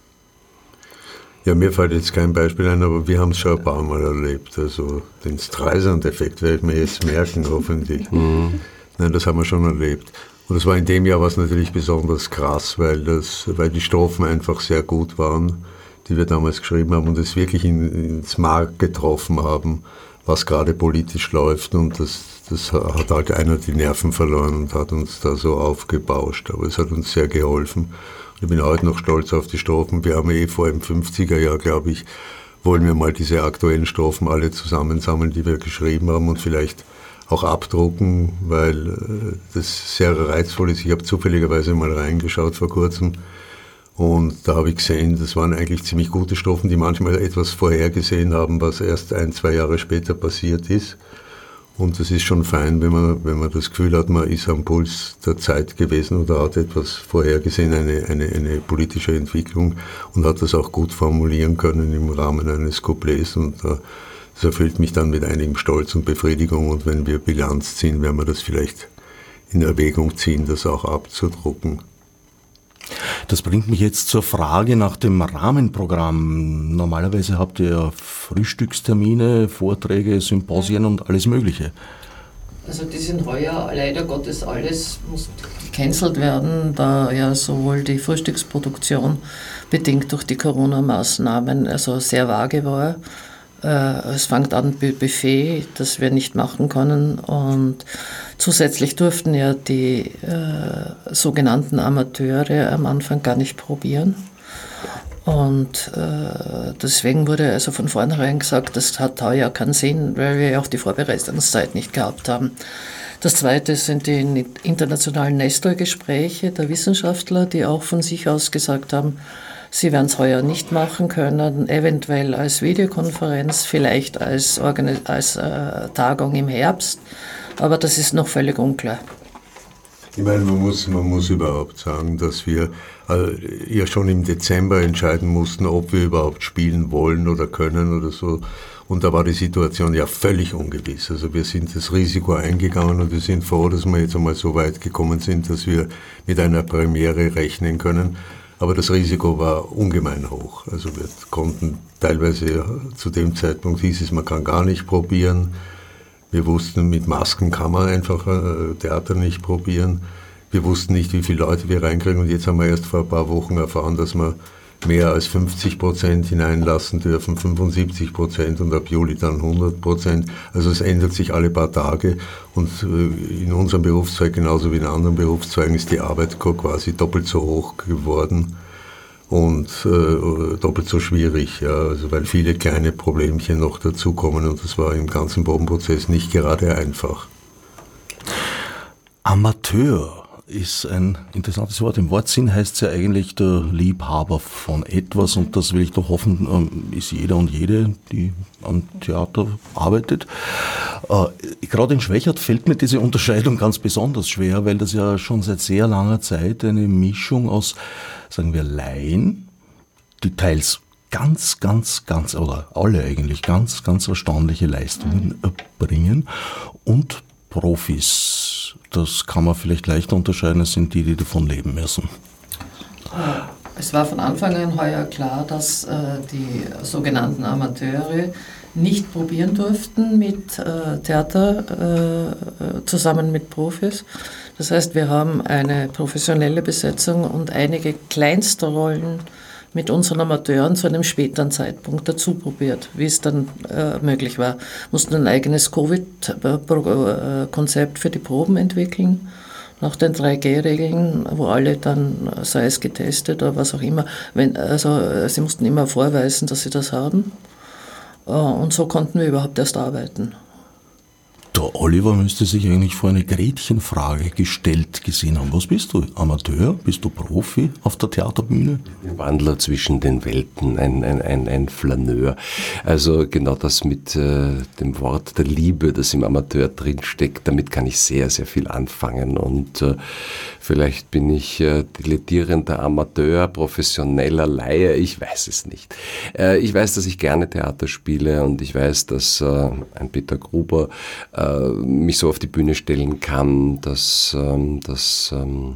Ja, mir fällt jetzt kein Beispiel ein, aber wir haben es schon ein paar Mal erlebt. Also den Streisand-Effekt werde ich mir jetzt merken, hoffentlich. Mhm. Nein, das haben wir schon erlebt. Und das war in dem Jahr was natürlich besonders krass, weil, das, weil die Strophen einfach sehr gut waren, die wir damals geschrieben haben und es wirklich in, ins Mark getroffen haben, was gerade politisch läuft. Und das, das hat halt einer die Nerven verloren und hat uns da so aufgebauscht. Aber es hat uns sehr geholfen. Ich bin heute noch stolz auf die Strophen. Wir haben eh vor im 50er Jahr, glaube ich, wollen wir mal diese aktuellen Strophen alle zusammensammeln, die wir geschrieben haben und vielleicht auch abdrucken, weil äh, das sehr reizvoll ist. Ich habe zufälligerweise mal reingeschaut vor kurzem und da habe ich gesehen, das waren eigentlich ziemlich gute Strophen, die manchmal etwas vorhergesehen haben, was erst ein, zwei Jahre später passiert ist. Und es ist schon fein, wenn man, wenn man das Gefühl hat, man ist am Puls der Zeit gewesen oder hat etwas vorhergesehen, eine, eine, eine politische Entwicklung und hat das auch gut formulieren können im Rahmen eines Couplets. Und äh, das erfüllt mich dann mit einigem Stolz und Befriedigung. Und wenn wir Bilanz ziehen, werden wir das vielleicht in Erwägung ziehen, das auch abzudrucken. Das bringt mich jetzt zur Frage nach dem Rahmenprogramm. Normalerweise habt ihr Frühstückstermine, Vorträge, Symposien und alles Mögliche. Also die sind heuer leider Gottes alles muss gecancelt werden, da ja sowohl die Frühstücksproduktion bedingt durch die Corona-Maßnahmen also sehr vage war es fängt an Buffet, das wir nicht machen können. Und zusätzlich durften ja die äh, sogenannten Amateure am Anfang gar nicht probieren. Und äh, deswegen wurde also von vornherein gesagt, das hat heuer keinen Sinn, weil wir ja auch die Vorbereitungszeit nicht gehabt haben. Das zweite sind die internationalen Nestor-Gespräche der Wissenschaftler, die auch von sich aus gesagt haben, Sie werden es heuer nicht machen können, eventuell als Videokonferenz, vielleicht als, Organi als äh, Tagung im Herbst, aber das ist noch völlig unklar. Ich meine, man muss, man muss überhaupt sagen, dass wir äh, ja schon im Dezember entscheiden mussten, ob wir überhaupt spielen wollen oder können oder so. Und da war die Situation ja völlig ungewiss. Also wir sind das Risiko eingegangen und wir sind froh, dass wir jetzt einmal so weit gekommen sind, dass wir mit einer Premiere rechnen können. Aber das Risiko war ungemein hoch. Also wir konnten teilweise zu dem Zeitpunkt hieß es, man kann gar nicht probieren. Wir wussten, mit Masken kann man einfach äh, Theater nicht probieren. Wir wussten nicht, wie viele Leute wir reinkriegen. Und jetzt haben wir erst vor ein paar Wochen erfahren, dass wir mehr als 50 Prozent hineinlassen dürfen, 75 Prozent und ab Juli dann 100 Prozent. Also es ändert sich alle paar Tage und äh, in unserem Berufszweig genauso wie in anderen Berufszweigen ist die Arbeit quasi doppelt so hoch geworden und äh, doppelt so schwierig, ja, also weil viele kleine Problemchen noch dazukommen und das war im ganzen Probenprozess nicht gerade einfach. Amateur ist ein interessantes Wort. Im Wortsinn heißt es ja eigentlich der Liebhaber von etwas und das will ich doch hoffen, ähm, ist jeder und jede, die am Theater arbeitet. Äh, gerade in Schwächert fällt mir diese Unterscheidung ganz besonders schwer, weil das ja schon seit sehr langer Zeit eine Mischung aus, sagen wir, Laien, die teils ganz, ganz, ganz, oder alle eigentlich ganz, ganz erstaunliche Leistungen erbringen und Profis das kann man vielleicht leichter unterscheiden, es sind die, die davon leben müssen. Es war von Anfang an heuer klar, dass äh, die sogenannten Amateure nicht probieren durften mit äh, Theater äh, zusammen mit Profis. Das heißt, wir haben eine professionelle Besetzung und einige kleinste Rollen mit unseren Amateuren zu einem späteren Zeitpunkt dazu probiert, wie es dann äh, möglich war. Mussten ein eigenes Covid-Konzept für die Proben entwickeln, nach den 3G-Regeln, wo alle dann, sei es getestet oder was auch immer, wenn, also sie mussten immer vorweisen, dass sie das haben. Äh, und so konnten wir überhaupt erst arbeiten. Der Oliver müsste sich eigentlich vor eine Gretchenfrage gestellt gesehen haben. Was bist du? Amateur? Bist du Profi auf der Theaterbühne? Ein Wandler zwischen den Welten, ein, ein, ein, ein Flaneur. Also genau das mit äh, dem Wort der Liebe, das im Amateur drinsteckt, damit kann ich sehr, sehr viel anfangen. Und äh, vielleicht bin ich äh, dilettierender Amateur, professioneller Laie, ich weiß es nicht. Äh, ich weiß, dass ich gerne Theater spiele und ich weiß, dass äh, ein Peter Gruber äh, mich so auf die Bühne stellen kann, dass ähm, das ähm,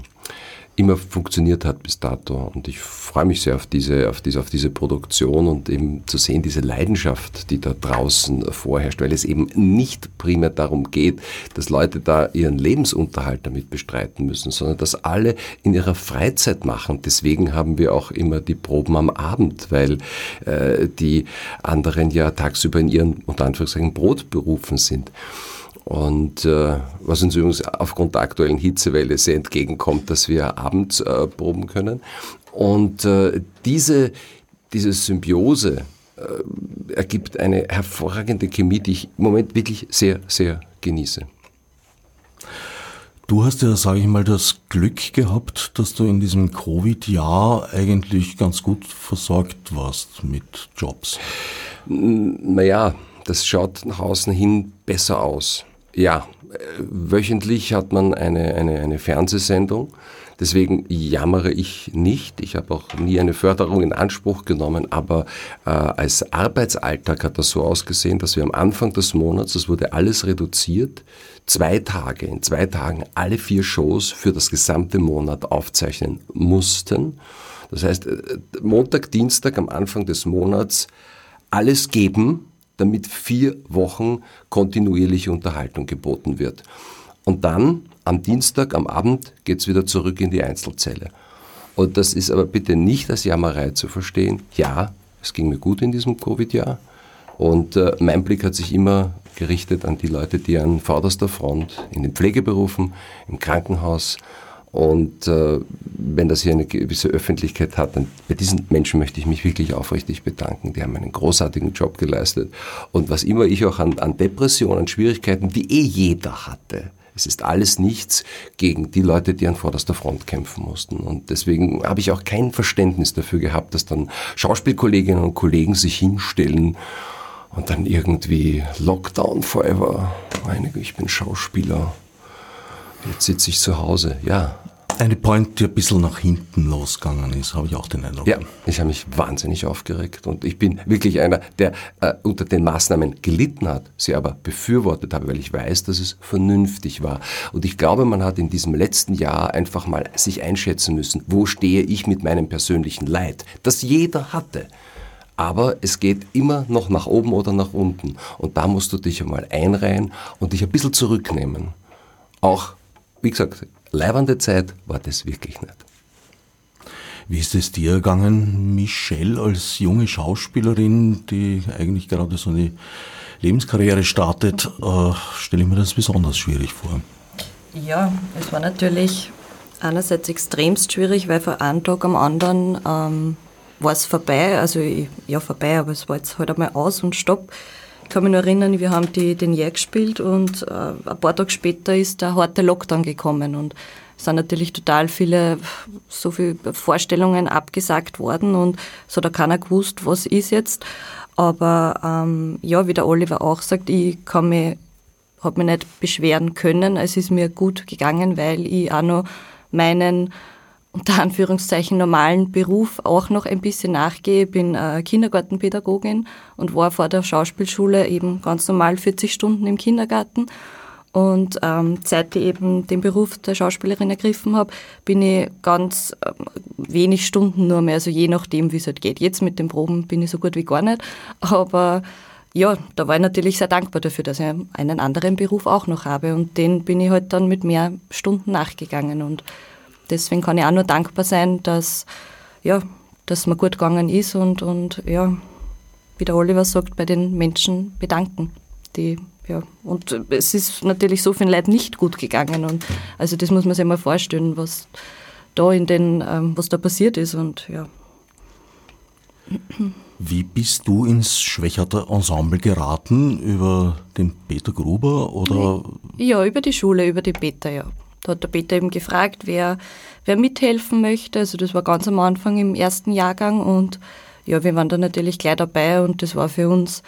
immer funktioniert hat bis dato. Und ich freue mich sehr auf diese, auf diese, auf diese Produktion und eben zu sehen, diese Leidenschaft, die da draußen vorherrscht, weil es eben nicht primär darum geht, dass Leute da ihren Lebensunterhalt damit bestreiten müssen, sondern dass alle in ihrer Freizeit machen. Deswegen haben wir auch immer die Proben am Abend, weil äh, die anderen ja tagsüber in ihren, unter Anführungszeichen, Brotberufen sind. Und äh, was uns übrigens aufgrund der aktuellen Hitzewelle sehr entgegenkommt, dass wir abends äh, proben können. Und äh, diese, diese Symbiose äh, ergibt eine hervorragende Chemie, die ich im Moment wirklich sehr, sehr genieße. Du hast ja, sage ich mal, das Glück gehabt, dass du in diesem Covid-Jahr eigentlich ganz gut versorgt warst mit Jobs. Naja, das schaut nach außen hin besser aus. Ja, äh, wöchentlich hat man eine, eine, eine Fernsehsendung. Deswegen jammere ich nicht. Ich habe auch nie eine Förderung in Anspruch genommen, aber äh, als Arbeitsalltag hat das so ausgesehen, dass wir am Anfang des Monats, das wurde alles reduziert, zwei Tage, in zwei Tagen alle vier Shows für das gesamte Monat aufzeichnen mussten. Das heißt, äh, Montag, Dienstag am Anfang des Monats alles geben, damit vier Wochen kontinuierliche Unterhaltung geboten wird. Und dann am Dienstag, am Abend geht es wieder zurück in die Einzelzelle. Und das ist aber bitte nicht als Jammerei zu verstehen. Ja, es ging mir gut in diesem Covid-Jahr. Und äh, mein Blick hat sich immer gerichtet an die Leute, die an vorderster Front in den Pflegeberufen, im Krankenhaus und äh, wenn das hier eine gewisse Öffentlichkeit hat, dann bei diesen Menschen möchte ich mich wirklich aufrichtig bedanken. Die haben einen großartigen Job geleistet. Und was immer ich auch an, an Depressionen, Schwierigkeiten, die eh jeder hatte, es ist alles nichts gegen die Leute, die an vorderster Front kämpfen mussten. Und deswegen habe ich auch kein Verständnis dafür gehabt, dass dann Schauspielkolleginnen und Kollegen sich hinstellen und dann irgendwie Lockdown forever. Meine, ich bin Schauspieler. Jetzt sitze ich zu Hause. Ja, eine Point, die ein bisschen nach hinten losgegangen ist, habe ich auch den Eindruck. Ja, ich habe mich wahnsinnig aufgeregt und ich bin wirklich einer, der äh, unter den Maßnahmen gelitten hat, sie aber befürwortet habe, weil ich weiß, dass es vernünftig war. Und ich glaube, man hat in diesem letzten Jahr einfach mal sich einschätzen müssen, wo stehe ich mit meinem persönlichen Leid, das jeder hatte. Aber es geht immer noch nach oben oder nach unten. Und da musst du dich einmal einreihen und dich ein bisschen zurücknehmen. Auch, wie gesagt, leibende Zeit war das wirklich nicht. Wie ist es dir gegangen, Michelle, als junge Schauspielerin, die eigentlich gerade so eine Lebenskarriere startet, äh, stelle ich mir das besonders schwierig vor. Ja, es war natürlich einerseits extremst schwierig, weil von einem Tag am anderen ähm, war es vorbei. Also ich, ja, vorbei, aber es war jetzt halt einmal aus und stopp. Ich kann mich nur erinnern, wir haben die, den Jahr gespielt und äh, ein paar Tage später ist der harte Lockdown gekommen und es sind natürlich total viele, so viele Vorstellungen abgesagt worden und es hat auch keiner gewusst, was ist jetzt. Aber ähm, ja, wie der Oliver auch sagt, ich kann mich, habe mich nicht beschweren können. Es ist mir gut gegangen, weil ich auch noch meinen unter Anführungszeichen normalen Beruf auch noch ein bisschen nachgehe. Ich bin äh, Kindergartenpädagogin und war vor der Schauspielschule eben ganz normal 40 Stunden im Kindergarten. Und ähm, seit ich eben den Beruf der Schauspielerin ergriffen habe, bin ich ganz äh, wenig Stunden nur mehr, also je nachdem, wie es halt geht. Jetzt mit den Proben bin ich so gut wie gar nicht. Aber ja, da war ich natürlich sehr dankbar dafür, dass ich einen anderen Beruf auch noch habe. Und den bin ich halt dann mit mehr Stunden nachgegangen. Und deswegen kann ich auch nur dankbar sein, dass, ja, dass mir gut gegangen ist und, und ja, wie der Oliver sagt, bei den Menschen bedanken. Die, ja, und es ist natürlich so vielen Leuten nicht gut gegangen. Und also das muss man sich mal vorstellen, was da in den, ähm, was da passiert ist. Und ja. Wie bist du ins Schwächerter Ensemble geraten? Über den Peter Gruber oder? Ja, über die Schule, über die Peter, ja. Da hat der Peter eben gefragt, wer, wer mithelfen möchte. Also das war ganz am Anfang im ersten Jahrgang und ja, wir waren da natürlich gleich dabei und das war für uns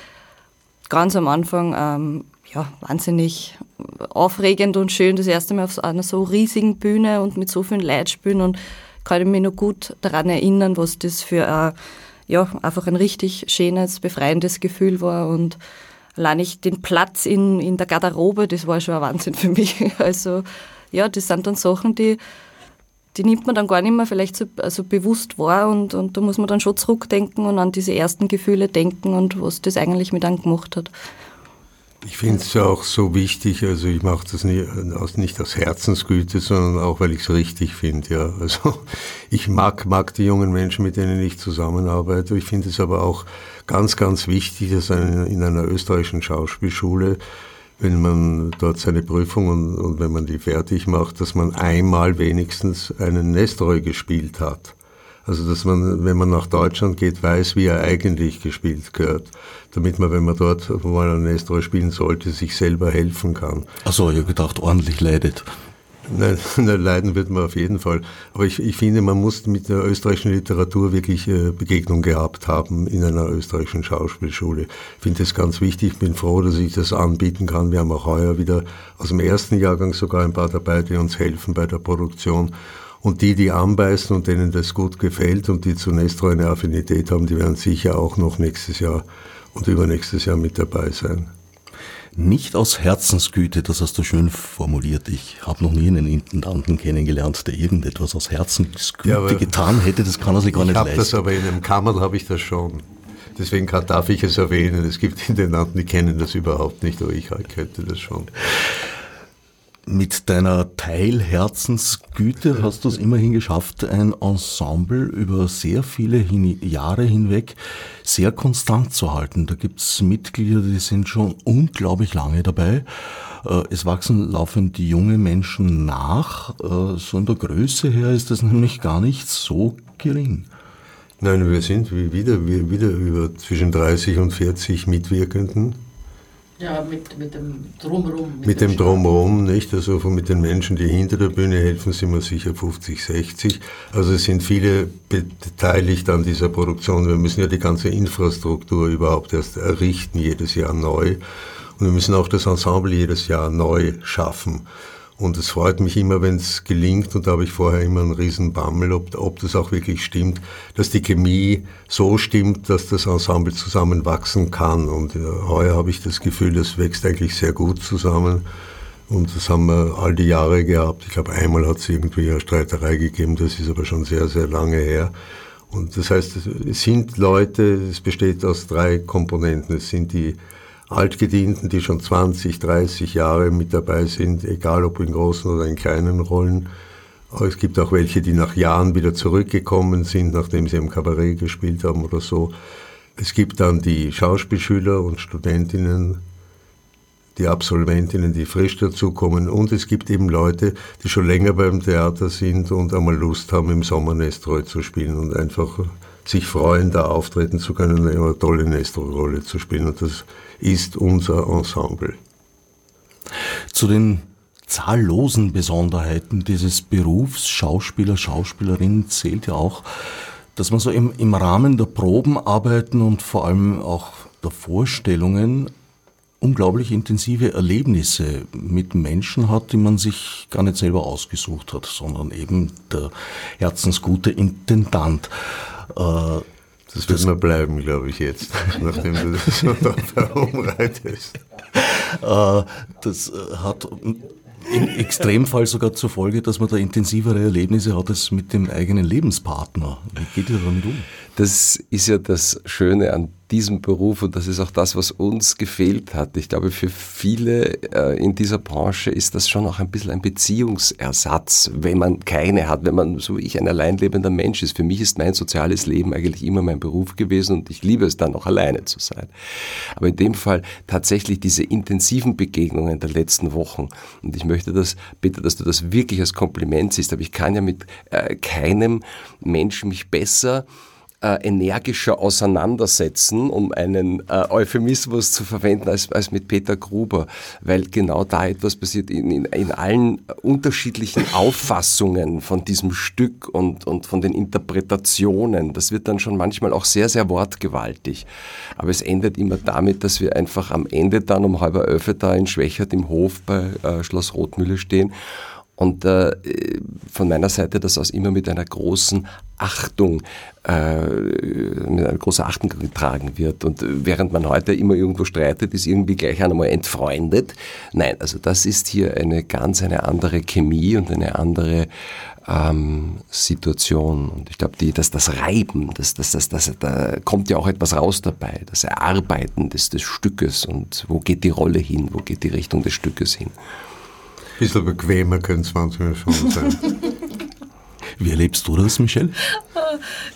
ganz am Anfang ähm, ja, wahnsinnig aufregend und schön, das erste Mal auf einer so riesigen Bühne und mit so vielen Leuten spielen und kann ich mich noch gut daran erinnern, was das für äh, ja, einfach ein richtig schönes, befreiendes Gefühl war und allein ich den Platz in, in der Garderobe, das war schon ein Wahnsinn für mich. Also ja, das sind dann Sachen, die, die nimmt man dann gar nicht mehr vielleicht so also bewusst wahr und, und da muss man dann schon zurückdenken und an diese ersten Gefühle denken und was das eigentlich mit einem gemacht hat. Ich finde es ja auch so wichtig, also ich mache das nicht aus, nicht aus Herzensgüte, sondern auch, weil ich es richtig finde. Ja. Also ich mag, mag die jungen Menschen, mit denen ich zusammenarbeite. Ich finde es aber auch ganz, ganz wichtig, dass in einer österreichischen Schauspielschule wenn man dort seine Prüfung und, und, wenn man die fertig macht, dass man einmal wenigstens einen Nestroy gespielt hat. Also dass man, wenn man nach Deutschland geht, weiß, wie er eigentlich gespielt gehört, damit man, wenn man dort mal einen Nestroy spielen sollte, sich selber helfen kann. Also ich habe gedacht, ordentlich leidet. Nein, nein, leiden wird man auf jeden Fall. Aber ich, ich finde, man muss mit der österreichischen Literatur wirklich äh, Begegnung gehabt haben in einer österreichischen Schauspielschule. Ich finde das ganz wichtig. Ich bin froh, dass ich das anbieten kann. Wir haben auch heuer wieder aus dem ersten Jahrgang sogar ein paar dabei, die uns helfen bei der Produktion. Und die, die anbeißen und denen das gut gefällt und die zunächst eine Affinität haben, die werden sicher auch noch nächstes Jahr und übernächstes Jahr mit dabei sein. Nicht aus Herzensgüte, das hast du schön formuliert. Ich habe noch nie einen Intendanten kennengelernt, der irgendetwas aus Herzensgüte ja, getan hätte. Das kann er sich gar nicht leisten. Ich habe das aber in einem Kammer habe ich das schon. Deswegen darf ich es erwähnen. Es gibt Intendanten, die kennen das überhaupt nicht, aber ich könnte das schon. Mit deiner Teilherzensgüte hast du es immerhin geschafft, ein Ensemble über sehr viele hin Jahre hinweg sehr konstant zu halten. Da gibt es Mitglieder, die sind schon unglaublich lange dabei. Äh, es wachsen laufend die junge Menschen nach. Äh, so in der Größe her ist das nämlich gar nicht so gering. Nein, wir sind wieder, wieder über zwischen 30 und 40 Mitwirkenden. Ja, mit, mit dem Drumherum. Mit, mit dem Drumherum, nicht? Also mit den Menschen, die hinter der Bühne helfen, sind wir sicher 50, 60. Also es sind viele beteiligt an dieser Produktion. Wir müssen ja die ganze Infrastruktur überhaupt erst errichten, jedes Jahr neu. Und wir müssen auch das Ensemble jedes Jahr neu schaffen. Und es freut mich immer, wenn es gelingt, und da habe ich vorher immer einen riesen Bammel, ob, ob das auch wirklich stimmt, dass die Chemie so stimmt, dass das Ensemble zusammenwachsen kann. Und äh, heuer habe ich das Gefühl, das wächst eigentlich sehr gut zusammen. Und das haben wir all die Jahre gehabt. Ich glaube, einmal hat es irgendwie eine Streiterei gegeben, das ist aber schon sehr, sehr lange her. Und das heißt, es sind Leute, es besteht aus drei Komponenten. Es sind die Altgedienten, die schon 20, 30 Jahre mit dabei sind, egal ob in großen oder in kleinen Rollen. Es gibt auch welche, die nach Jahren wieder zurückgekommen sind, nachdem sie im Kabarett gespielt haben oder so. Es gibt dann die Schauspielschüler und Studentinnen, die Absolventinnen, die frisch dazukommen. Und es gibt eben Leute, die schon länger beim Theater sind und einmal Lust haben, im Sommer Nestroy zu spielen und einfach sich freuen, da auftreten zu können, eine tolle Nestroy-Rolle zu spielen. Und das ist unser Ensemble. Zu den zahllosen Besonderheiten dieses Berufs Schauspieler, Schauspielerin zählt ja auch, dass man so im, im Rahmen der Probenarbeiten und vor allem auch der Vorstellungen unglaublich intensive Erlebnisse mit Menschen hat, die man sich gar nicht selber ausgesucht hat, sondern eben der herzensgute Intendant. Äh, das wird mir bleiben, glaube ich, jetzt, nachdem du das so herumreitest. Äh, das äh, hat im Extremfall sogar zur Folge, dass man da intensivere Erlebnisse hat als mit dem eigenen Lebenspartner. Wie geht ihr damit um? Das ist ja das Schöne an diesem Beruf und das ist auch das, was uns gefehlt hat. Ich glaube, für viele äh, in dieser Branche ist das schon auch ein bisschen ein Beziehungsersatz, wenn man keine hat, wenn man so wie ich ein alleinlebender Mensch ist. Für mich ist mein soziales Leben eigentlich immer mein Beruf gewesen und ich liebe es dann auch alleine zu sein. Aber in dem Fall tatsächlich diese intensiven Begegnungen der letzten Wochen und ich möchte das bitte, dass du das wirklich als Kompliment siehst, aber ich kann ja mit äh, keinem Menschen mich besser äh, energischer auseinandersetzen, um einen äh, Euphemismus zu verwenden, als, als mit Peter Gruber, weil genau da etwas passiert in, in, in allen unterschiedlichen Auffassungen von diesem Stück und, und von den Interpretationen. Das wird dann schon manchmal auch sehr, sehr wortgewaltig. Aber es endet immer damit, dass wir einfach am Ende dann um halb elf da in Schwächert im Hof bei äh, Schloss Rotmühle stehen und äh, von meiner Seite das aus immer mit einer großen Achtung, äh, mit einer großen Achtung getragen wird. Und während man heute immer irgendwo streitet, ist irgendwie gleich einmal entfreundet. Nein, also das ist hier eine ganz eine andere Chemie und eine andere ähm, Situation. Und ich glaube, dass das Reiben, das, das, das, das, da kommt ja auch etwas raus dabei, das Erarbeiten des, des Stückes und wo geht die Rolle hin, wo geht die Richtung des Stückes hin bisschen bequemer können es manchmal schon sein. Wie erlebst du das, Michelle?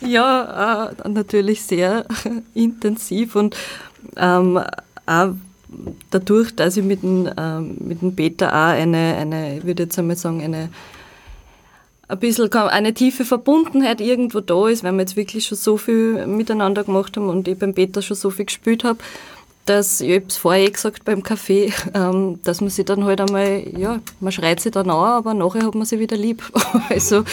Ja, äh, natürlich sehr intensiv und ähm, auch dadurch, dass ich mit dem, ähm, mit dem Peter auch eine, eine, ich würde jetzt einmal sagen, eine ein bisschen eine tiefe Verbundenheit irgendwo da ist, weil wir jetzt wirklich schon so viel miteinander gemacht haben und ich beim Peter schon so viel gespielt habe, dass, ich habe es vorher eh gesagt beim Kaffee, ähm, dass man sich dann halt einmal, ja, man schreit sich dann an, aber nachher hat man sie wieder lieb. also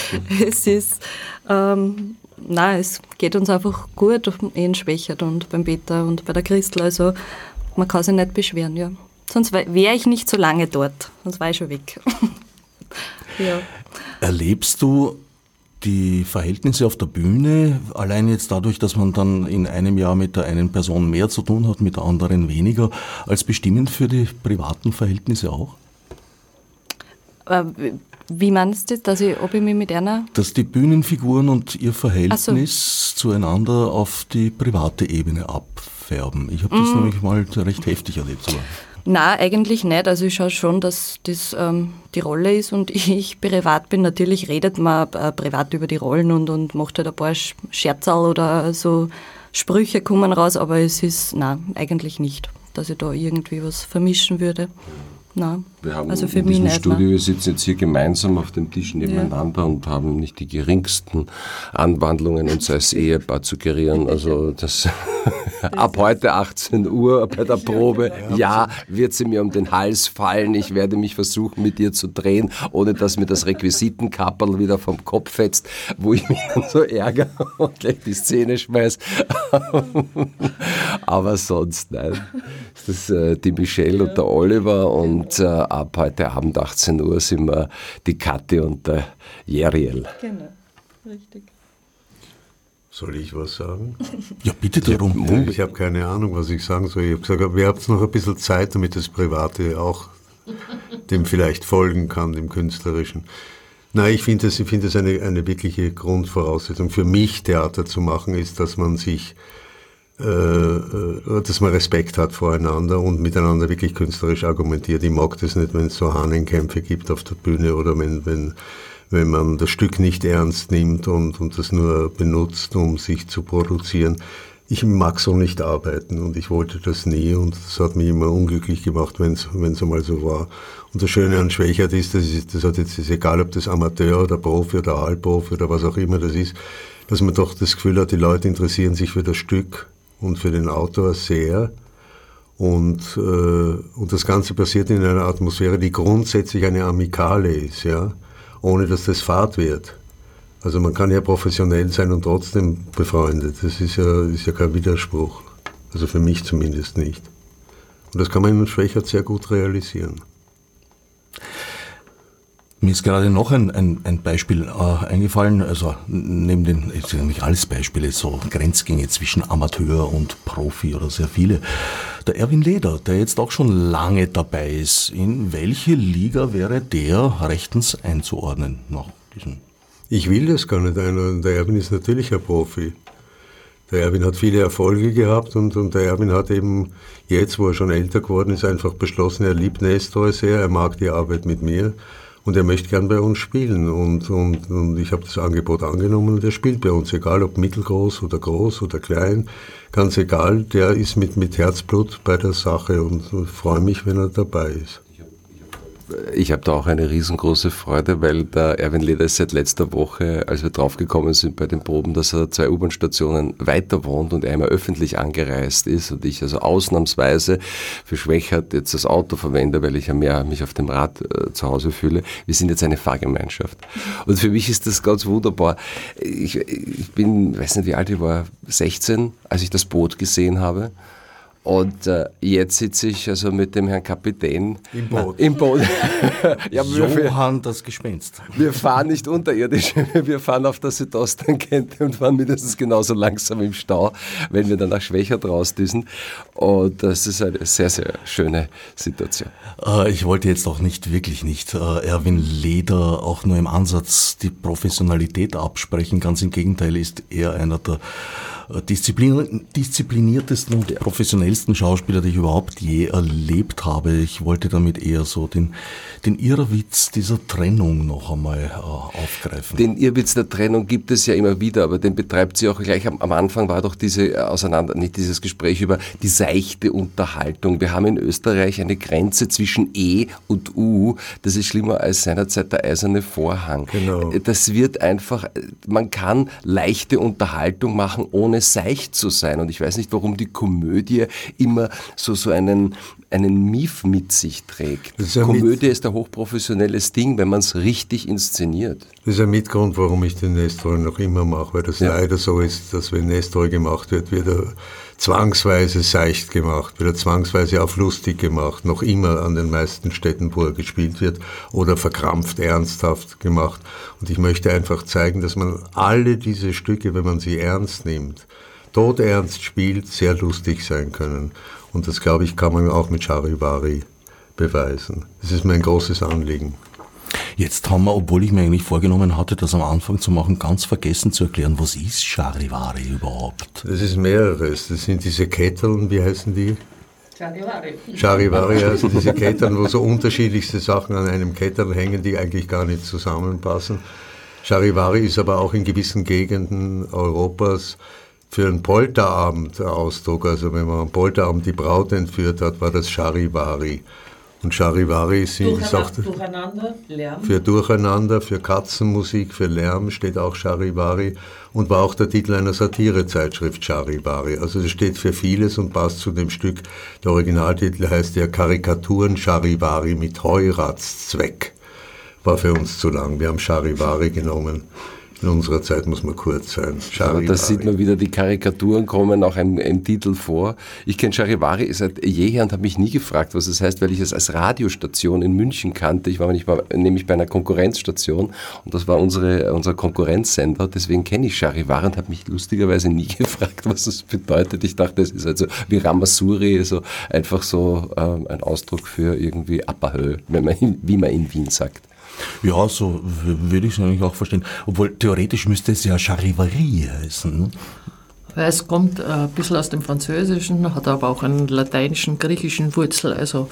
es ist, ähm, nein, es geht uns einfach gut in Schwächert und beim Peter und bei der Christel, also man kann sich nicht beschweren, ja. Sonst wäre ich nicht so lange dort, sonst war ich schon weg. ja. Erlebst du die Verhältnisse auf der Bühne, allein jetzt dadurch, dass man dann in einem Jahr mit der einen Person mehr zu tun hat, mit der anderen weniger, als bestimmend für die privaten Verhältnisse auch? Äh, wie meinst du das, dass ich, ob ich mich mit einer... Dass die Bühnenfiguren und ihr Verhältnis so. zueinander auf die private Ebene abfärben. Ich habe das mm. nämlich mal recht heftig erlebt. Sogar. Na, eigentlich nicht. Also ich schaue schon, dass das ähm, die Rolle ist und ich privat bin. Natürlich redet man äh, privat über die Rollen und, und macht halt ein paar Scherzal oder so Sprüche kommen raus, aber es ist, na, eigentlich nicht, dass ich da irgendwie was vermischen würde. Nein. Wir haben also für in diesem Studio, wir sitzen jetzt hier gemeinsam auf dem Tisch nebeneinander ja. und haben nicht die geringsten Anwandlungen, uns als Ehepaar zu gerieren. Also das, ab heute 18 Uhr bei der Probe, ja, wird sie mir um den Hals fallen. Ich werde mich versuchen, mit ihr zu drehen, ohne dass mir das Requisitenkapperl wieder vom Kopf fetzt, wo ich mich dann so ärgere und gleich die Szene schmeiß. Aber sonst, nein. Das ist äh, die Michelle und der Oliver und äh, ab heute Abend 18 Uhr sind wir die Kathi und der Jeriel. Genau, richtig. Soll ich was sagen? Ja, bitte darum. Ich, ich habe keine Ahnung, was ich sagen soll. Ich habe gesagt, wir haben noch ein bisschen Zeit, damit das Private auch dem vielleicht folgen kann, dem Künstlerischen. Nein, ich finde es find eine, eine wirkliche Grundvoraussetzung für mich, Theater zu machen, ist, dass man sich dass man Respekt hat voreinander und miteinander wirklich künstlerisch argumentiert. Ich mag das nicht, wenn es so Hahnenkämpfe gibt auf der Bühne oder wenn, wenn, wenn man das Stück nicht ernst nimmt und, und das nur benutzt, um sich zu produzieren. Ich mag so nicht arbeiten und ich wollte das nie und das hat mich immer unglücklich gemacht, wenn es einmal so war. Und das Schöne an Schwächert ist, das ist, das hat jetzt, ist egal, ob das Amateur oder Profi oder Halbprofi oder was auch immer das ist, dass man doch das Gefühl hat, die Leute interessieren sich für das Stück und für den Autor sehr. Und, äh, und das Ganze passiert in einer Atmosphäre, die grundsätzlich eine Amikale ist, ja, ohne dass das Fahrt wird. Also man kann ja professionell sein und trotzdem befreundet. Das ist ja, ist ja kein Widerspruch. Also für mich zumindest nicht. Und das kann man in Schwächert sehr gut realisieren. Mir ist gerade noch ein, ein, ein Beispiel äh, eingefallen, also neben den, jetzt sind nicht alles Beispiele, so Grenzgänge zwischen Amateur und Profi oder sehr viele. Der Erwin Leder, der jetzt auch schon lange dabei ist, in welche Liga wäre der rechtens einzuordnen nach diesem? Ich will das gar nicht einordnen. Der Erwin ist natürlich ein Profi. Der Erwin hat viele Erfolge gehabt und, und der Erwin hat eben jetzt, wo er schon älter geworden ist, einfach beschlossen, er liebt Nestor sehr, er mag die Arbeit mit mir und er möchte gern bei uns spielen. Und, und, und ich habe das Angebot angenommen und er spielt bei uns, egal ob mittelgroß oder groß oder klein, ganz egal, der ist mit, mit Herzblut bei der Sache und freue mich, wenn er dabei ist ich habe da auch eine riesengroße Freude, weil der Erwin Leder ist seit letzter Woche, als wir draufgekommen sind bei den Proben, dass er zwei U-Bahn-Stationen weiter wohnt und einmal öffentlich angereist ist und ich also ausnahmsweise für Schwächert jetzt das Auto verwende, weil ich ja mehr mich auf dem Rad äh, zu Hause fühle. Wir sind jetzt eine Fahrgemeinschaft. Und für mich ist das ganz wunderbar. Ich, ich bin, weiß nicht wie alt ich war, 16, als ich das Boot gesehen habe. Und äh, jetzt sitze ich also mit dem Herrn Kapitän im Boot. Im Boot. ja, Johann das Gespenst. Wir fahren nicht unterirdisch, wir fahren auf der Südosttangente und fahren mindestens genauso langsam im Stau, wenn wir dann nach Schwächert rausdüsen. Und das ist eine sehr, sehr schöne Situation. Äh, ich wollte jetzt auch nicht, wirklich nicht äh, Erwin Leder auch nur im Ansatz die Professionalität absprechen. Ganz im Gegenteil ist er einer der disziplin diszipliniertesten und professionellsten Schauspieler, die ich überhaupt je erlebt habe. Ich wollte damit eher so den, den Irrwitz dieser Trennung noch einmal äh, aufgreifen. Den Irrwitz der Trennung gibt es ja immer wieder, aber den betreibt sie auch gleich am, am Anfang war doch diese äh, Auseinander, nicht dieses Gespräch über die seichte Unterhaltung. Wir haben in Österreich eine Grenze zwischen E und U. Das ist schlimmer als seinerzeit der eiserne Vorhang. Genau. Das wird einfach, man kann leichte Unterhaltung machen, ohne ohne seicht zu sein. Und ich weiß nicht, warum die Komödie immer so, so einen, einen Mief mit sich trägt. Ist Komödie ist ein hochprofessionelles Ding, wenn man es richtig inszeniert. Das ist ein Mitgrund, warum ich den Nestor noch immer mache, weil das ja. leider so ist, dass wenn Nestor gemacht wird, wird er zwangsweise seicht gemacht, wird er zwangsweise auf lustig gemacht, noch immer an den meisten Städten, wo er gespielt wird, oder verkrampft ernsthaft gemacht. Und ich möchte einfach zeigen, dass man alle diese Stücke, wenn man sie ernst nimmt, todernst spielt, sehr lustig sein können. Und das, glaube ich, kann man auch mit Charivari beweisen. Das ist mein großes Anliegen. Jetzt haben wir, obwohl ich mir eigentlich vorgenommen hatte, das am Anfang zu machen, ganz vergessen zu erklären, was ist Charivari überhaupt? Das ist mehreres. Das sind diese Ketteln, wie heißen die? Charivari. Charivari heißen diese Kettern, wo so unterschiedlichste Sachen an einem Kettel hängen, die eigentlich gar nicht zusammenpassen. Charivari ist aber auch in gewissen Gegenden Europas für einen Polterabend Ausdruck. Also wenn man am Polterabend die Braut entführt hat, war das Charivari. Und Charivari ist, ist auch Durcheinander, Lärm. für Durcheinander, für Katzenmusik, für Lärm steht auch Charivari und war auch der Titel einer Satirezeitschrift Charivari. Also das steht für vieles und passt zu dem Stück. Der Originaltitel heißt ja Karikaturen Charivari mit Heuratszweck. War für uns zu lang. Wir haben Charivari genommen. In unserer Zeit muss man kurz sein. Charivari. Da sieht man wieder, die Karikaturen kommen auch im, im Titel vor. Ich kenne Charivari seit jeher und habe mich nie gefragt, was es das heißt, weil ich es als Radiostation in München kannte. Ich war nämlich bei einer Konkurrenzstation und das war unsere, unser Konkurrenzsender. Deswegen kenne ich Charivari und habe mich lustigerweise nie gefragt, was es bedeutet. Ich dachte, es ist also wie Ramasuri, so einfach so ähm, ein Ausdruck für irgendwie Apperhöhe, wenn man, wie man in Wien sagt. Ja, so würde ich es eigentlich auch verstehen. Obwohl theoretisch müsste es ja Charivari heißen. Ne? Es kommt äh, ein bisschen aus dem Französischen, hat aber auch einen lateinischen, griechischen Wurzel. Also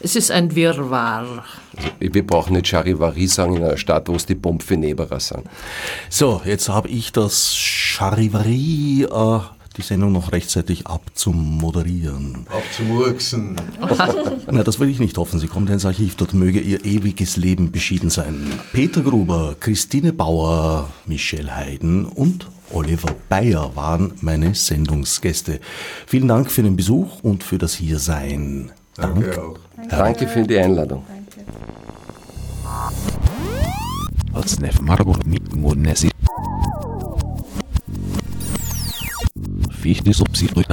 es ist ein Wirrwarr. Also, wir brauchen nicht Charivari sagen in einer Stadt, wo es die Pomfeneberer sind. So, jetzt habe ich das Charivari äh, die Sendung noch rechtzeitig abzumoderieren. Abzumurksen. Na, das will ich nicht hoffen. Sie kommt ins Archiv, dort möge ihr ewiges Leben beschieden sein. Peter Gruber, Christine Bauer, Michelle Hayden und Oliver Bayer waren meine Sendungsgäste. Vielen Dank für den Besuch und für das Hiersein. Dank. Danke auch. Danke für die Einladung. Danke. fisch nicht so psychisch